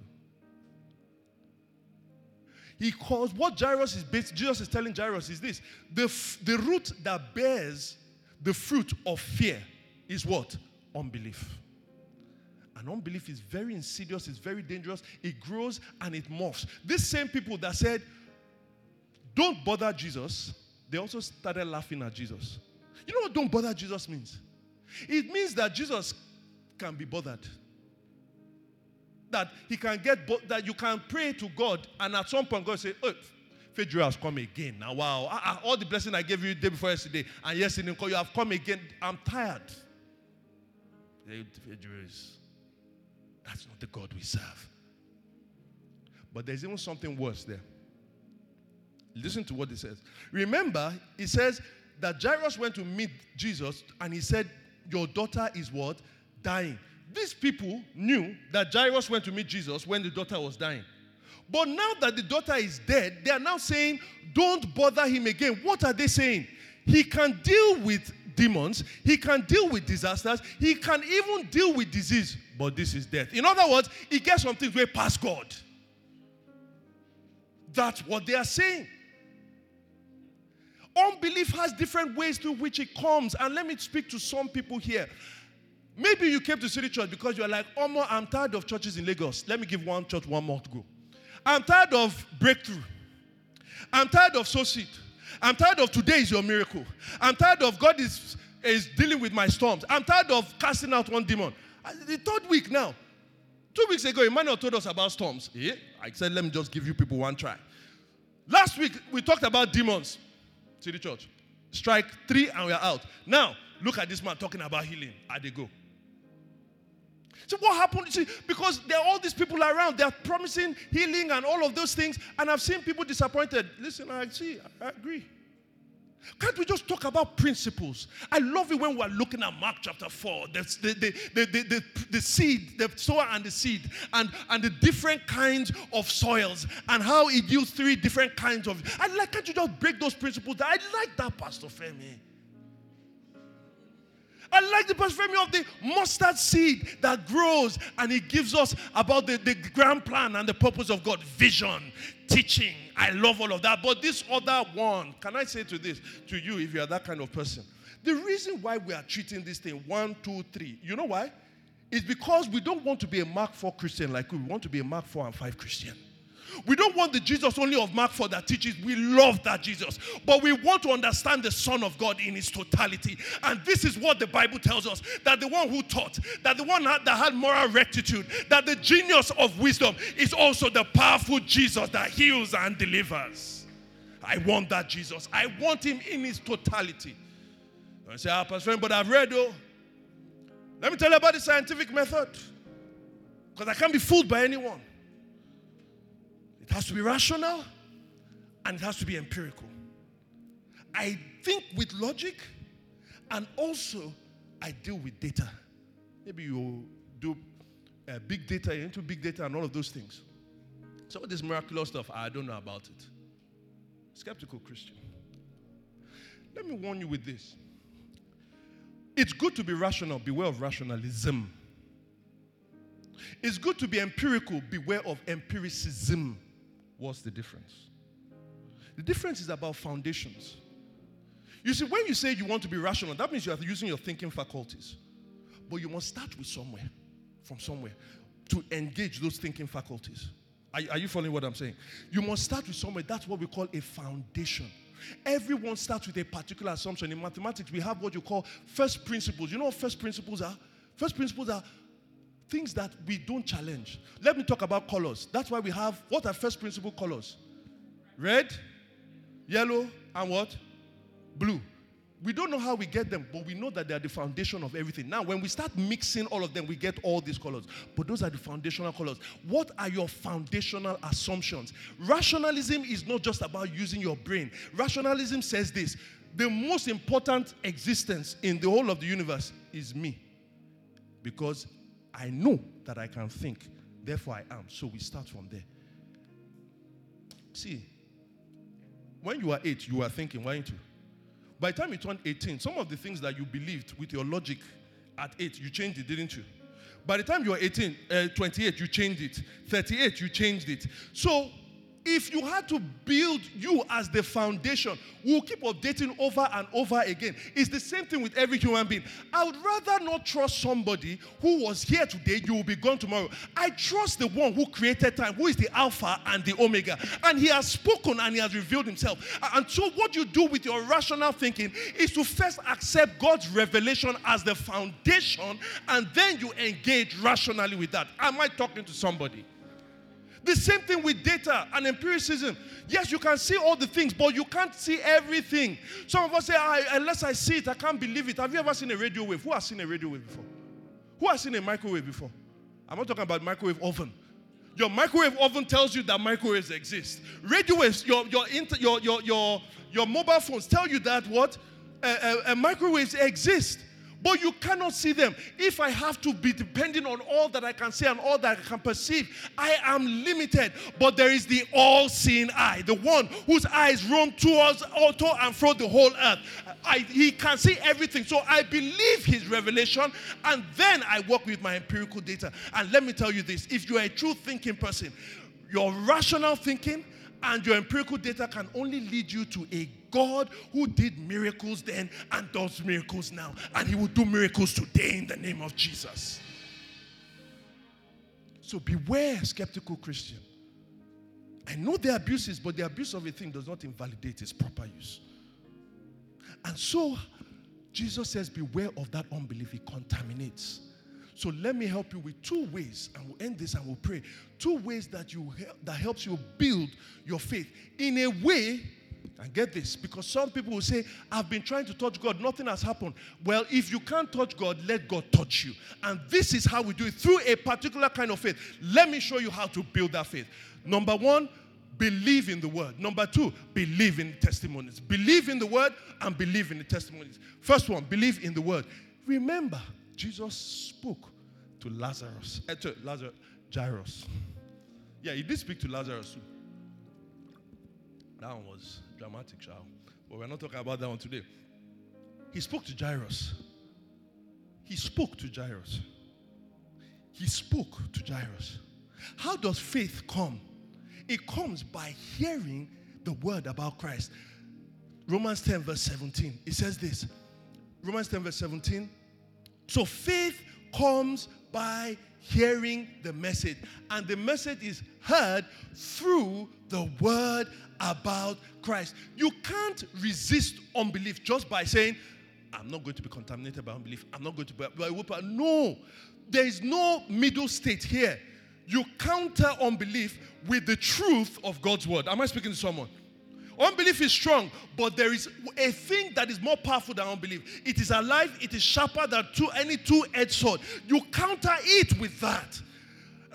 He calls what Jairus is based, Jesus is telling Jairus is this the, the root that bears the fruit of fear is what? Unbelief. And unbelief is very insidious, it's very dangerous, it grows and it morphs. These same people that said, Don't bother Jesus, they also started laughing at Jesus. You know what don't bother Jesus means? It means that Jesus can be bothered. That he can get, bo- that you can pray to God, and at some point, God say, Oh, faith has come again. Now, wow, uh, uh, all the blessing I gave you the day before yesterday, and yesterday, you have come again. I'm tired. That's not the God we serve. But there's even something worse there. Listen to what he says. Remember, he says that Jairus went to meet Jesus and he said, your daughter is what? Dying. These people knew that Jairus went to meet Jesus when the daughter was dying. But now that the daughter is dead, they are now saying, Don't bother him again. What are they saying? He can deal with demons, he can deal with disasters, he can even deal with disease, but this is death. In other words, he gets some things way past God. That's what they are saying. Unbelief has different ways through which it comes. And let me speak to some people here. Maybe you came to City Church because you're like, Omo, I'm tired of churches in Lagos. Let me give one church one more to go. I'm tired of breakthrough. I'm tired of sow seed. I'm tired of today is your miracle. I'm tired of God is, is dealing with my storms. I'm tired of casting out one demon. The third week now. Two weeks ago, Emmanuel told us about storms. Yeah? I said, let me just give you people one try. Last week, we talked about demons. City Church. Strike three and we're out. Now, look at this man talking about healing. How they go. So what happened? See, because there are all these people around, they're promising healing and all of those things, and I've seen people disappointed. Listen, I see, I agree. Can't we just talk about principles? I love it when we're looking at Mark chapter 4, the, the, the, the, the, seed, the sower and the seed, and, and the different kinds of soils, and how it yields three different kinds of. I like, can't you just break those principles? I like that, Pastor Femi. I like the blasphemy of the mustard seed that grows and it gives us about the, the grand plan and the purpose of God, vision, teaching. I love all of that. But this other one, can I say to this to you if you are that kind of person? The reason why we are treating this thing one, two, three, you know why? It's because we don't want to be a Mark 4 Christian like we want to be a Mark 4 and 5 Christian. We don't want the Jesus only of Mark 4 that teaches. We love that Jesus. But we want to understand the Son of God in his totality. And this is what the Bible tells us that the one who taught, that the one that had moral rectitude, that the genius of wisdom is also the powerful Jesus that heals and delivers. I want that Jesus. I want him in his totality. I say, ah, Pastor, but I've read, though. Let me tell you about the scientific method. Because I can't be fooled by anyone. It has to be rational and it has to be empirical. I think with logic and also I deal with data. Maybe you do uh, big data, you're into big data and all of those things. Some of this miraculous stuff, I don't know about it. Skeptical Christian. Let me warn you with this. It's good to be rational, beware of rationalism. It's good to be empirical, beware of empiricism. What's the difference? The difference is about foundations. You see, when you say you want to be rational, that means you are using your thinking faculties. But you must start with somewhere, from somewhere, to engage those thinking faculties. Are, are, you following what I'm saying? You must start with somewhere. That's what we call a foundation. Everyone starts with a particular assumption. In mathematics, we have what you call first principles. You know what first principles are? First principles are things that we don't challenge. Let me talk about colors. That's why we have what are first principle colors? Red, yellow, and what? Blue. We don't know how we get them, but we know that they are the foundation of everything. Now, when we start mixing all of them, we get all these colors. But those are the foundational colors. What are your foundational assumptions? Rationalism is not just about using your brain. Rationalism says this the most important existence in the whole of the universe is me. Because I know that I can think, therefore I am. So we start from there. See, when you are eight, you are thinking, why aren't you? By the time you turn 18, some of the things that you believed with your logic at eight, you changed it, didn't you? By the time you are 18, uh, 28, you changed it. 38, you changed it. So if you had to build you as the foundation, we'll keep updating over and over again. It's the same thing with every human being. I would rather not trust somebody who was here today, you will be gone tomorrow. I trust the one who created time, who is the Alpha and the Omega. And he has spoken and he has revealed himself. And so, what you do with your rational thinking is to first accept God's revelation as the foundation, and then you engage rationally with that. Am I talking to somebody? The same thing with data and empiricism. Yes, you can see all the things, but you can't see everything. Some of us say, I, unless I see it, I can't believe it. Have you ever seen a radio wave? Who has seen a radio wave before? Who has seen a microwave before? I'm not talking about microwave oven. Your microwave oven tells you that microwaves exist. Radio waves, your, your, inter, your, your, your, your mobile phones tell you that what? Uh, uh, uh, microwaves exist but you cannot see them. If I have to be depending on all that I can see and all that I can perceive, I am limited. But there is the all seeing eye, the one whose eyes roam towards, to and fro the whole earth. I, he can see everything. So I believe his revelation and then I work with my empirical data. And let me tell you this if you're a true thinking person, your rational thinking And your empirical data can only lead you to a God who did miracles then and does miracles now. And he will do miracles today in the name of Jesus. So beware, skeptical Christian. I know there are abuses, but the abuse of a thing does not invalidate its proper use. And so Jesus says, Beware of that unbelief, it contaminates. So let me help you with two ways, and we'll end this and we'll pray. Two ways that you that helps you build your faith in a way. And get this, because some people will say, I've been trying to touch God, nothing has happened. Well, if you can't touch God, let God touch you. And this is how we do it through a particular kind of faith. Let me show you how to build that faith. Number one, believe in the word. Number two, believe in testimonies. Believe in the word and believe in the testimonies. First one, believe in the word. Remember, Jesus spoke to Lazarus, uh, to Lazarus, Jairus. Yeah, he did speak to Lazarus. That one was dramatic, child. But we're not talking about that one today. He spoke to Jairus. He spoke to Jairus. He spoke to Jairus. How does faith come? It comes by hearing the word about Christ. Romans 10, verse 17. It says this Romans 10, verse 17. So faith comes by hearing the message. And the message is heard through the word about Christ. You can't resist unbelief just by saying, I'm not going to be contaminated by unbelief. I'm not going to be. No, there is no middle state here. You counter unbelief with the truth of God's word. Am I speaking to someone? Unbelief is strong, but there is a thing that is more powerful than unbelief. It is alive, it is sharper than two, any two edged sword. You counter it with that.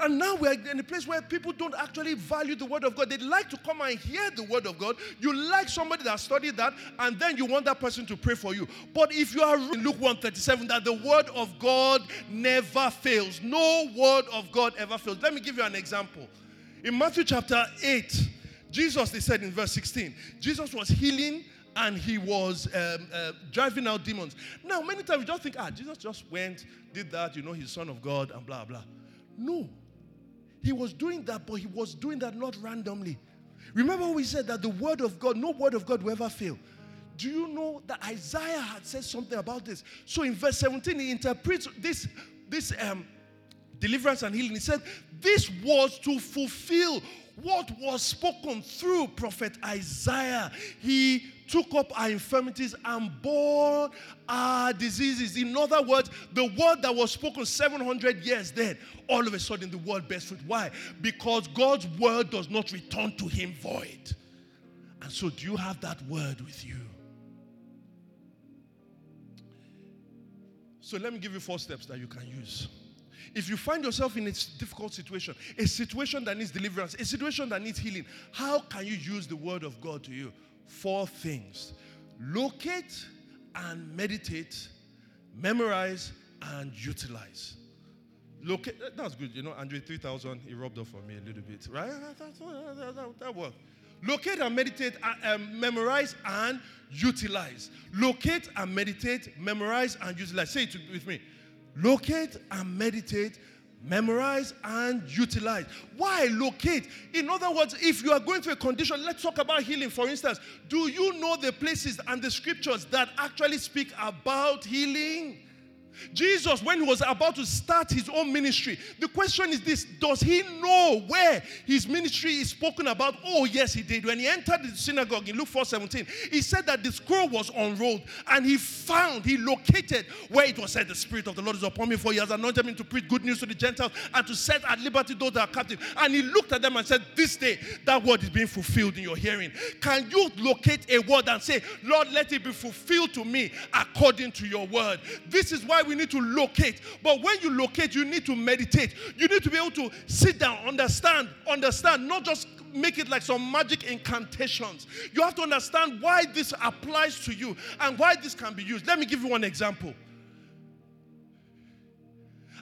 And now we're in a place where people don't actually value the word of God. They like to come and hear the word of God. You like somebody that studied that, and then you want that person to pray for you. But if you are in Luke 137, that the word of God never fails. No word of God ever fails. Let me give you an example. In Matthew chapter 8, Jesus, they said in verse 16, Jesus was healing and he was um, uh, driving out demons. Now, many times you just think, ah, Jesus just went, did that, you know, he's son of God, and blah, blah. No. He was doing that, but he was doing that not randomly. Remember we said that the word of God, no word of God will ever fail. Do you know that Isaiah had said something about this? So in verse 17, he interprets this, this um, deliverance and healing. He said, This was to fulfill what was spoken through prophet Isaiah. He took up our infirmities and bore our diseases. In other words, the word that was spoken 700 years then, all of a sudden the word bears fruit. Why? Because God's word does not return to him void. And so, do you have that word with you? So, let me give you four steps that you can use. If you find yourself in a difficult situation, a situation that needs deliverance, a situation that needs healing, how can you use the word of God to you? Four things locate and meditate, memorize and utilize. Locate, that's good. You know, Andre 3000, he rubbed off on me a little bit, right? That, that, that, that worked. Locate and meditate, uh, um, memorize and utilize. Locate and meditate, memorize and utilize. Say it with me. Locate and meditate, memorize and utilize. Why locate? In other words, if you are going through a condition, let's talk about healing, for instance. Do you know the places and the scriptures that actually speak about healing? Jesus, when he was about to start his own ministry, the question is this Does he know where his ministry is spoken about? Oh, yes, he did. When he entered the synagogue in Luke 4 17, he said that the scroll was unrolled and he found, he located where it was said, The Spirit of the Lord is upon me, for he has anointed me to preach good news to the Gentiles and to set at liberty those that are captive. And he looked at them and said, This day, that word is being fulfilled in your hearing. Can you locate a word and say, Lord, let it be fulfilled to me according to your word? This is why we need to locate. But when you locate, you need to meditate. You need to be able to sit down, understand, understand, not just make it like some magic incantations. You have to understand why this applies to you and why this can be used. Let me give you one example.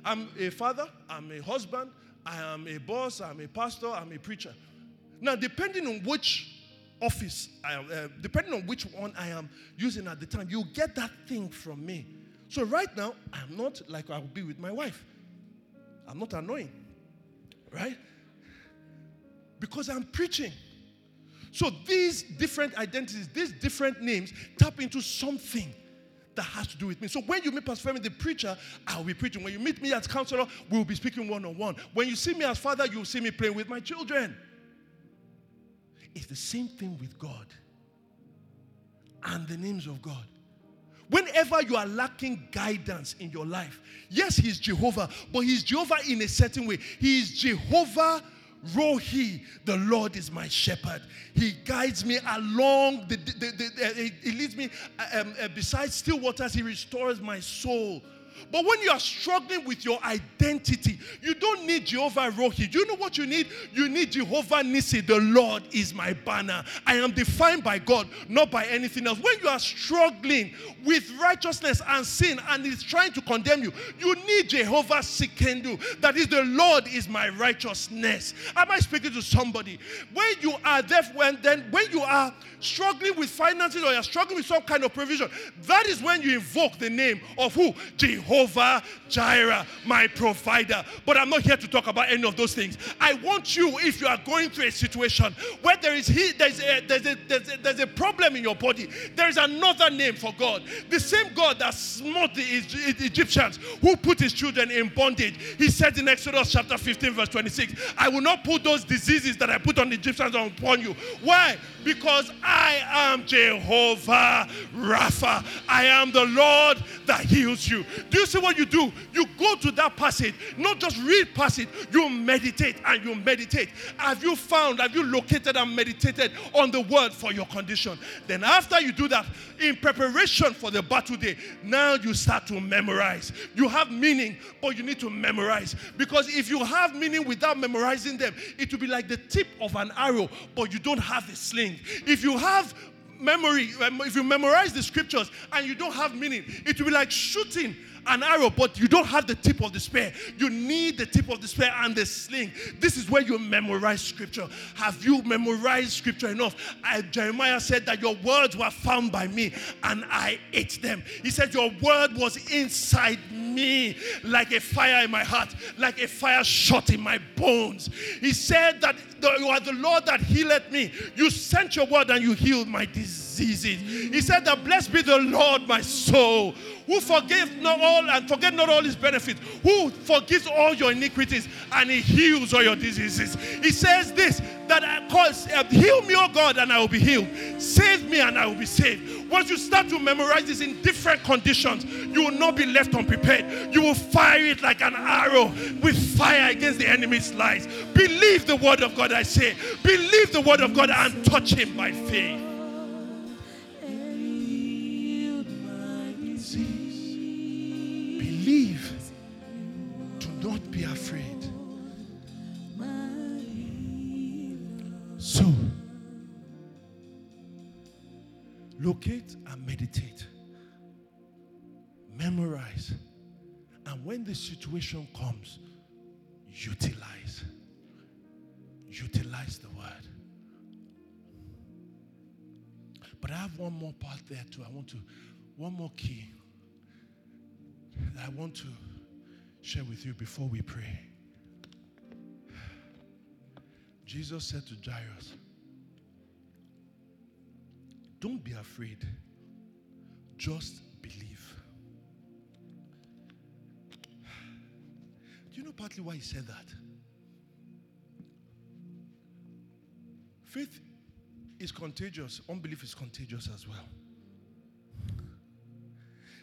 I'm a father, I'm a husband, I am a boss, I'm a pastor, I'm a preacher. Now, depending on which office I am, uh, depending on which one I am using at the time, you get that thing from me. So right now, I'm not like I would be with my wife. I'm not annoying. Right? Because I'm preaching. So these different identities, these different names tap into something that has to do with me. So when you meet Pastor Femi, the preacher, I'll be preaching. When you meet me as counselor, we'll be speaking one on one. When you see me as father, you'll see me playing with my children. It's the same thing with God and the names of God. Whenever you are lacking guidance in your life, yes, He's Jehovah, but He's Jehovah in a certain way. He is Jehovah Rohi, the Lord is my shepherd. He guides me along, the, the, the, the he leads me um, uh, beside still waters, He restores my soul. But when you are struggling with your identity, you don't need Jehovah Rohi. Do you know what you need? You need Jehovah Nisi. The Lord is my banner. I am defined by God, not by anything else. When you are struggling with righteousness and sin and is trying to condemn you, you need Jehovah Tsidkenu. That is, the Lord is my righteousness. Am I speaking to somebody? When you are deaf, when then when you are struggling with finances or you're struggling with some kind of provision, that is when you invoke the name of who? Jehovah Jireh, my provider. But I'm not here to talk about any of those things. I want you, if you are going through a situation where there is he, there's a, there's a, there's a, there's a problem in your body, there is another name for God. The same God that smote the Egyptians who put his children in bondage. He said in Exodus chapter 15, verse 26, I will not put those diseases that I put on the Egyptians upon you. Why? Because I am Jehovah Rapha. I am the Lord that heals you. Do you see what you do? You go to that passage, not just read passage, you meditate and you meditate. Have you found, have you located and meditated on the word for your condition? Then after you do that, in preparation for the battle day, now you start to memorize. You have meaning, but you need to memorize. Because if you have meaning without memorizing them, it will be like the tip of an arrow, but you don't have a sling. If you have memory, um, if you memorize the scriptures and you don't have meaning, it will be like shooting an arrow, but you don't have the tip of the spear. You need the tip of the spear and the sling. This is where you memorize scripture. Have you memorized scripture enough? I, Jeremiah said that your words were found by me and I ate them. He said, Your word was inside me like a fire in my heart, like a fire shot in my bones. He said that you are the Lord that healed me. You sent your word and you healed my diseases. He said that blessed be the Lord, my soul who forgives not all and forget not all his benefits, who forgives all your iniquities and he heals all your diseases. He says this that I cause uh, heal me, O God, and I will be healed. Save me and I will be saved. Once you start to memorize this in different conditions, you will not be left unprepared. You will fire it like an arrow with fire against the enemy's lies. Believe the word of God, I say. Believe the word of God and touch him by faith. Believe. Do not be afraid. So, locate and meditate, memorize, and when the situation comes, utilize. Utilize the word. But I have one more part there too. I want to, one more key that I want to share with you before we pray. Jesus said to Jairus, Don't be afraid, just believe. Do you know partly why he said that? Faith is contagious, unbelief is contagious as well.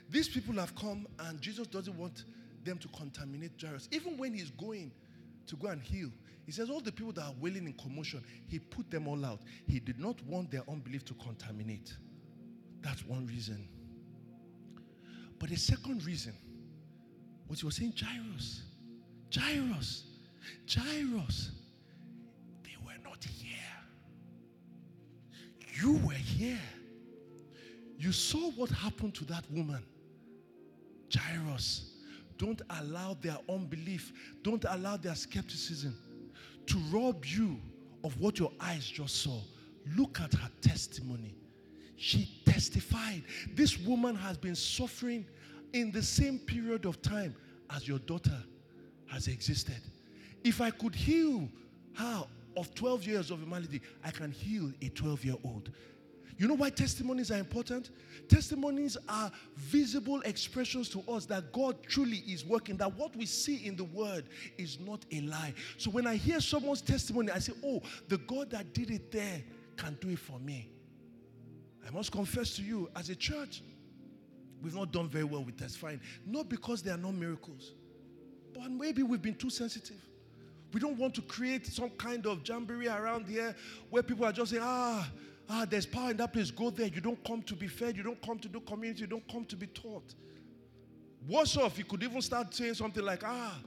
These people have come, and Jesus doesn't want them to contaminate Jairus. Even when he's going to go and heal, he says, All the people that are wailing in commotion, he put them all out. He did not want their unbelief to contaminate. That's one reason. But the second reason was he was saying, Jairus, Jairus, Jairus, they were not here. You were here. You saw what happened to that woman. Jairus. Don't allow their unbelief, don't allow their skepticism to rob you of what your eyes just saw. Look at her testimony. She testified. This woman has been suffering in the same period of time as your daughter has existed. If I could heal her of 12 years of malady, I can heal a 12 year old. You know why testimonies are important? Testimonies are visible expressions to us that God truly is working, that what we see in the word is not a lie. So when I hear someone's testimony, I say, Oh, the God that did it there can do it for me. I must confess to you, as a church, we've not done very well with testifying. Not because there are no miracles, but maybe we've been too sensitive. We don't want to create some kind of jamboree around here where people are just saying, ah, ah, there's power in that place. Go there. You don't come to be fed. You don't come to do community. You don't come to be taught. Worse off, you could even start saying something like, ah,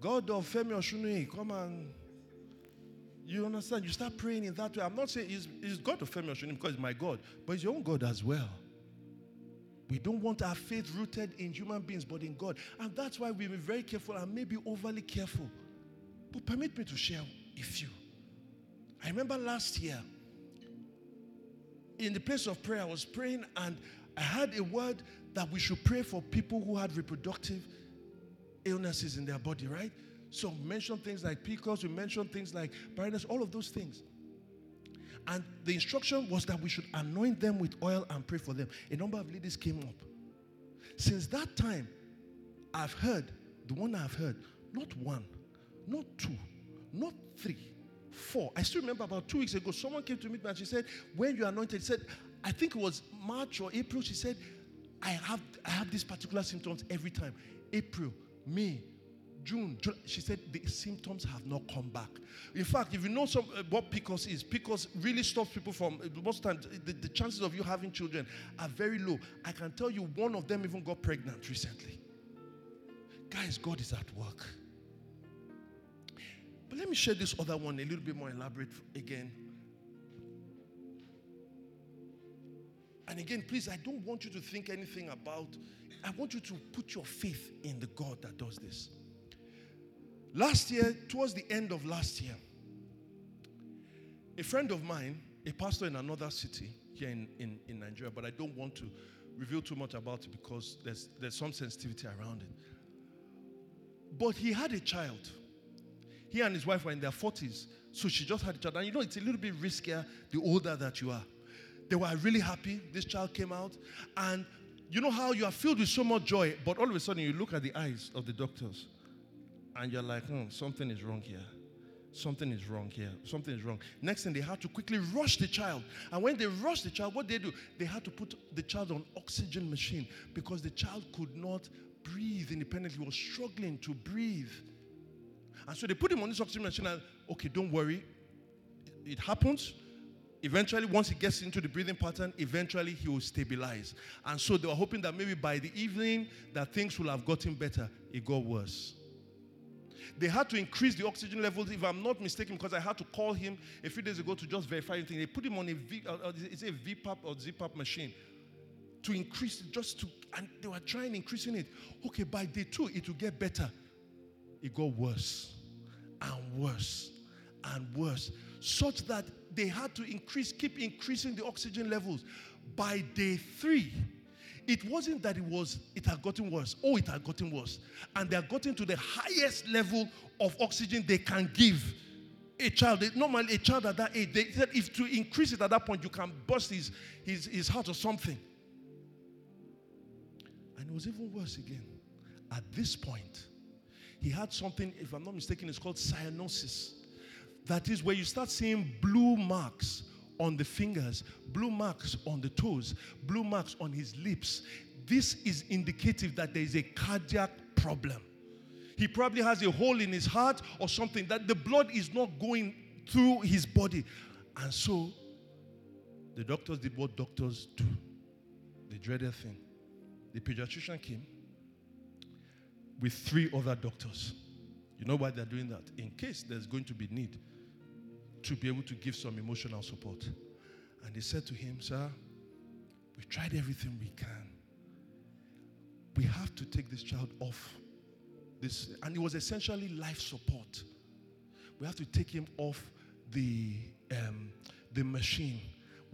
God of Femi Osunnuyi, come and you understand? You start praying in that way. I'm not saying he's, God of Femi Osunnuyi because he's my God, but he's your own God as well. We don't want our faith rooted in human beings, but in God. And that's why we be very careful and maybe overly careful. But permit me to share a few. I remember last year, in the place of prayer, I was praying and I had a word that we should pray for people who had reproductive illnesses in their body, right? So mention things like PCOS, we mentioned things like barrenness, all of those things. And the instruction was that we should anoint them with oil and pray for them. A number of ladies came up. Since that time, I've heard, the one I've heard, not one, not two, not three, four. I still remember about two weeks ago, someone came to meet me and she said, When you anointed, she said, I think it was March or April, she said, I have I have these particular symptoms every time. April, May, June, July, she said the symptoms have not come back. In fact, if you know some, uh, what PCOS is, PCOS really stops people from, uh, most times, the, the chances of you having children are very low. I can tell you one of them even got pregnant recently. Guys, God is at work. But let me share this other one a little bit more elaborate again. And again, please, I don't want you to think anything about, I want you to put your faith in the God that does this. Last year, towards the end of last year, a friend of mine, a pastor in another city here in, in, in Nigeria, but I don't want to reveal too much about it because there's, there's some sensitivity around it. But he had a child. He and his wife were in their 40s. So she just had a child. And you know, it's a little bit riskier the older that you are. They were really happy. This child came out. And you know how you are filled with so much joy, but all of a sudden you look at the eyes of the doctors and you're like, hmm, something is wrong here. Something is wrong here. Something is wrong. Next thing, they had to quickly rush the child. And when they rushed the child, what they do? They had to put the child on oxygen machine because the child could not breathe independently. He was struggling to breathe. And so they put him on this oxygen machine and, okay, don't worry. It happens. Eventually, once he gets into the breathing pattern, eventually he will stabilize. And so they were hoping that maybe by the evening that things will have gotten better. It got worse. They had to increase the oxygen levels, if I'm not mistaken, because I had to call him a few days ago to just verify anything. They put him on a V, uh, uh it's a VPAP or CPAP machine to increase it, just to, and they were trying increasing it. Okay, by day two, it will get better. It got worse and worse and worse, such that they had to increase, keep increasing the oxygen levels. By day three, it wasn't that it was it had gotten worse. Oh, it had gotten worse. And they are gotten to the highest level of oxygen they can give a child. Normally, a child at that age, they said if to increase it at that point, you can bust his, his, his heart or something. And it was even worse again. At this point, he had something, if I'm not mistaken, it's called cyanosis. That is where you start seeing blue marks on the fingers, blue marks on the toes, blue marks on his lips. This is indicative that there is a cardiac problem. He probably has a hole in his heart or something that the blood is not going through his body. And so the doctors did what doctors do the dreaded thing. The pediatrician came with three other doctors. You know why they're doing that? In case there's going to be need to be able to give some emotional support. And they said to him, Sir, we tried everything we can. We have to take this child off this. And it was essentially life support. We have to take him off the, um, the machine.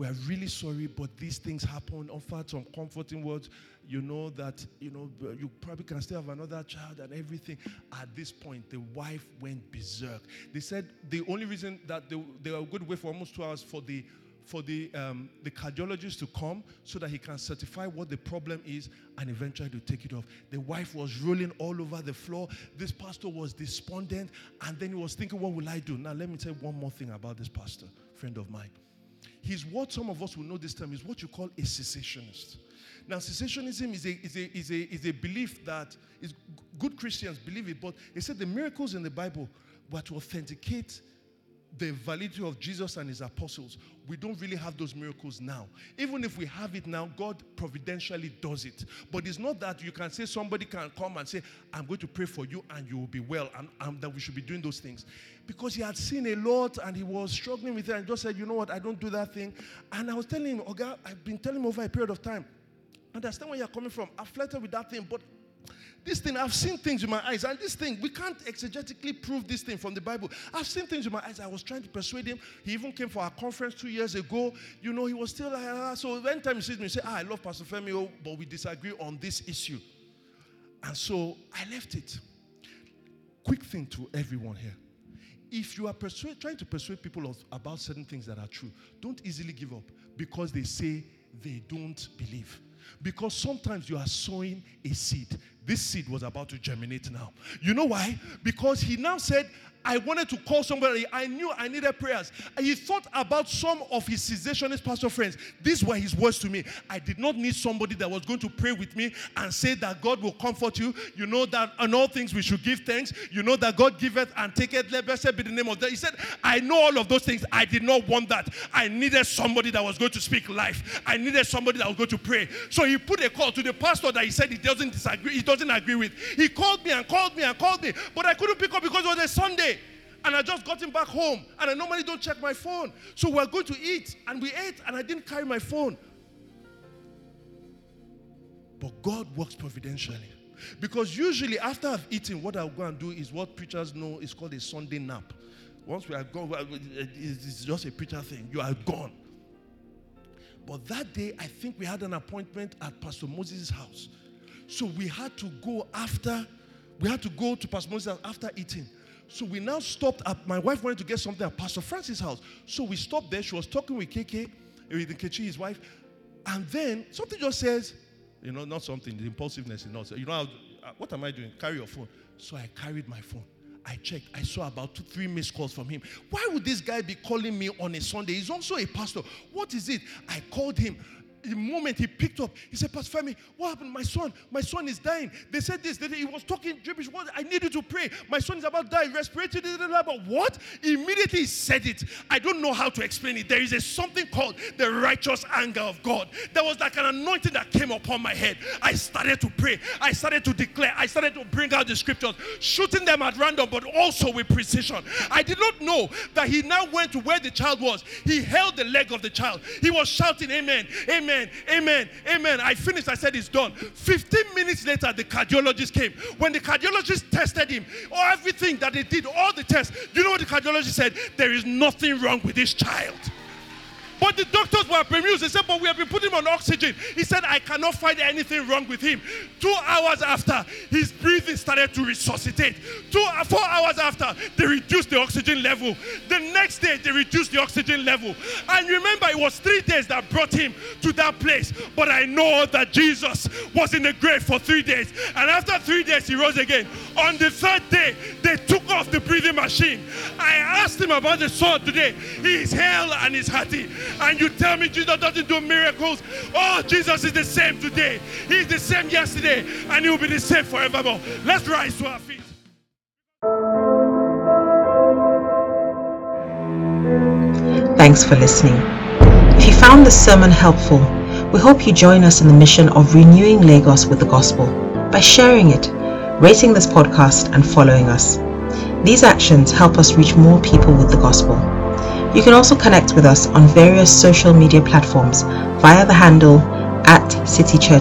We are really sorry, but these things happen. Offered some comforting words, you know, that, you know, you probably can still have another child and everything. At this point, the wife went berserk. They said the only reason that they, they were good wait for almost two hours for the for the, um, the cardiologist to come so that he can certify what the problem is and eventually to take it off. The wife was rolling all over the floor. This pastor was despondent and then he was thinking, What will I do? Now, let me tell you one more thing about this pastor, friend of mine. He's what some of us will know this term is what you call a cessationist. Now, cessationism is a, is a, is a, is a belief that is good Christians believe it, but they said the miracles in the Bible were to authenticate the validity of Jesus and his apostles, we don't really have those miracles now. Even if we have it now, God providentially does it. But it's not that you can say somebody can come and say, I'm going to pray for you and you will be well, and, and that we should be doing those things. Because he had seen a lot and he was struggling with it and just said, You know what, I don't do that thing. And I was telling him, Okay, I've been telling him over a period of time, understand where you're coming from. I've flirted with that thing, but this thing, I've seen things with my eyes, and this thing, we can't exegetically prove this thing from the Bible. I've seen things with my eyes. I was trying to persuade him. He even came for our conference two years ago. You know, he was still like, ah. so one time he sees me, he say, ah, I love Pastor Femi, oh, but we disagree on this issue. And so I left it. Quick thing to everyone here. If you are persuade, trying to persuade people of, about certain things that are true, don't easily give up because they say they don't believe. Because sometimes you are sowing a seed. This seed was about to germinate now. You know why? Because he now said, I wanted to call somebody. I knew I needed prayers. He thought about some of his cessationist pastor friends. These were his words to me. I did not need somebody that was going to pray with me and say that God will comfort you. You know that on all things we should give thanks. You know that God giveth and taketh. Let blessed be the name of that. He said, I know all of those things. I did not want that. I needed somebody that was going to speak life. I needed somebody that was going to pray. So he put a call to the pastor that he said he doesn't disagree, he doesn't agree with. He called me and called me and called me, but I couldn't pick up because it was a Sunday and I just got him back home. And I normally don't check my phone. So we're going to eat. And we ate, and I didn't carry my phone. But God works providentially. Because usually, after I've eaten, what I'll go and do is what preachers know is called a Sunday nap. Once we are gone, it's just a preacher thing. You are gone. But that day, I think we had an appointment at Pastor Moses' house. So we had to go after, we had to go to Pastor Moses' after eating. So we now stopped at my wife wanted to get something at Pastor Francis' house. So we stopped there. She was talking with KK, with Nkechi, his wife. And then something just says, you know, not something, the impulsiveness is not. You know, uh, what am I doing? Carry your phone. So I carried my phone. I checked. I saw about two, three missed calls from him. Why would this guy be calling me on a Sunday? He's also a pastor. What is it? I called him the moment he picked up, he said, Pastor Femi, what happened? My son, my son is dying. They said this, They, he was talking gibberish. What? I needed to pray. My son is about to die, respiratory, but what? Immediately he said it. I don't know how to explain it. There is a something called the righteous anger of God. There was like an anointing that came upon my head. I started to pray. I started to declare. I started to bring out the scriptures, shooting them at random, but also with precision. I did not know that he now went to where the child was. He held the leg of the child. He was shouting, Amen, Amen. Amen. Amen. Amen. I finished. I said it's done. 15 minutes later, the cardiologist came. When the cardiologist tested him, everything that they did, all the tests, you know what the cardiologist said? There is nothing wrong with this child. But the doctors were bemused. They said, But we have been putting him on oxygen. He said, I cannot find anything wrong with him. Two hours after, his breathing started to resuscitate. Two, four hours after, they reduced the oxygen level. The next day, they reduced the oxygen level. And remember, it was three days that brought him to that place. But I know that Jesus was in the grave for three days. And after three days, he rose again. On the third day, they took off the breathing machine. I asked him about the sword today. He is hale and he's hearty and you tell me Jesus doesn't do miracles. Oh, Jesus is the same today. He's the same yesterday, and he will be the same forevermore. Let's rise to our feet. Thanks for listening. If you found this sermon helpful, we hope you join us in the mission of renewing Lagos with the gospel by sharing it, rating this podcast, and following us. These actions help us reach more people with the gospel. You can also connect with us on various social media platforms via the handle at City Church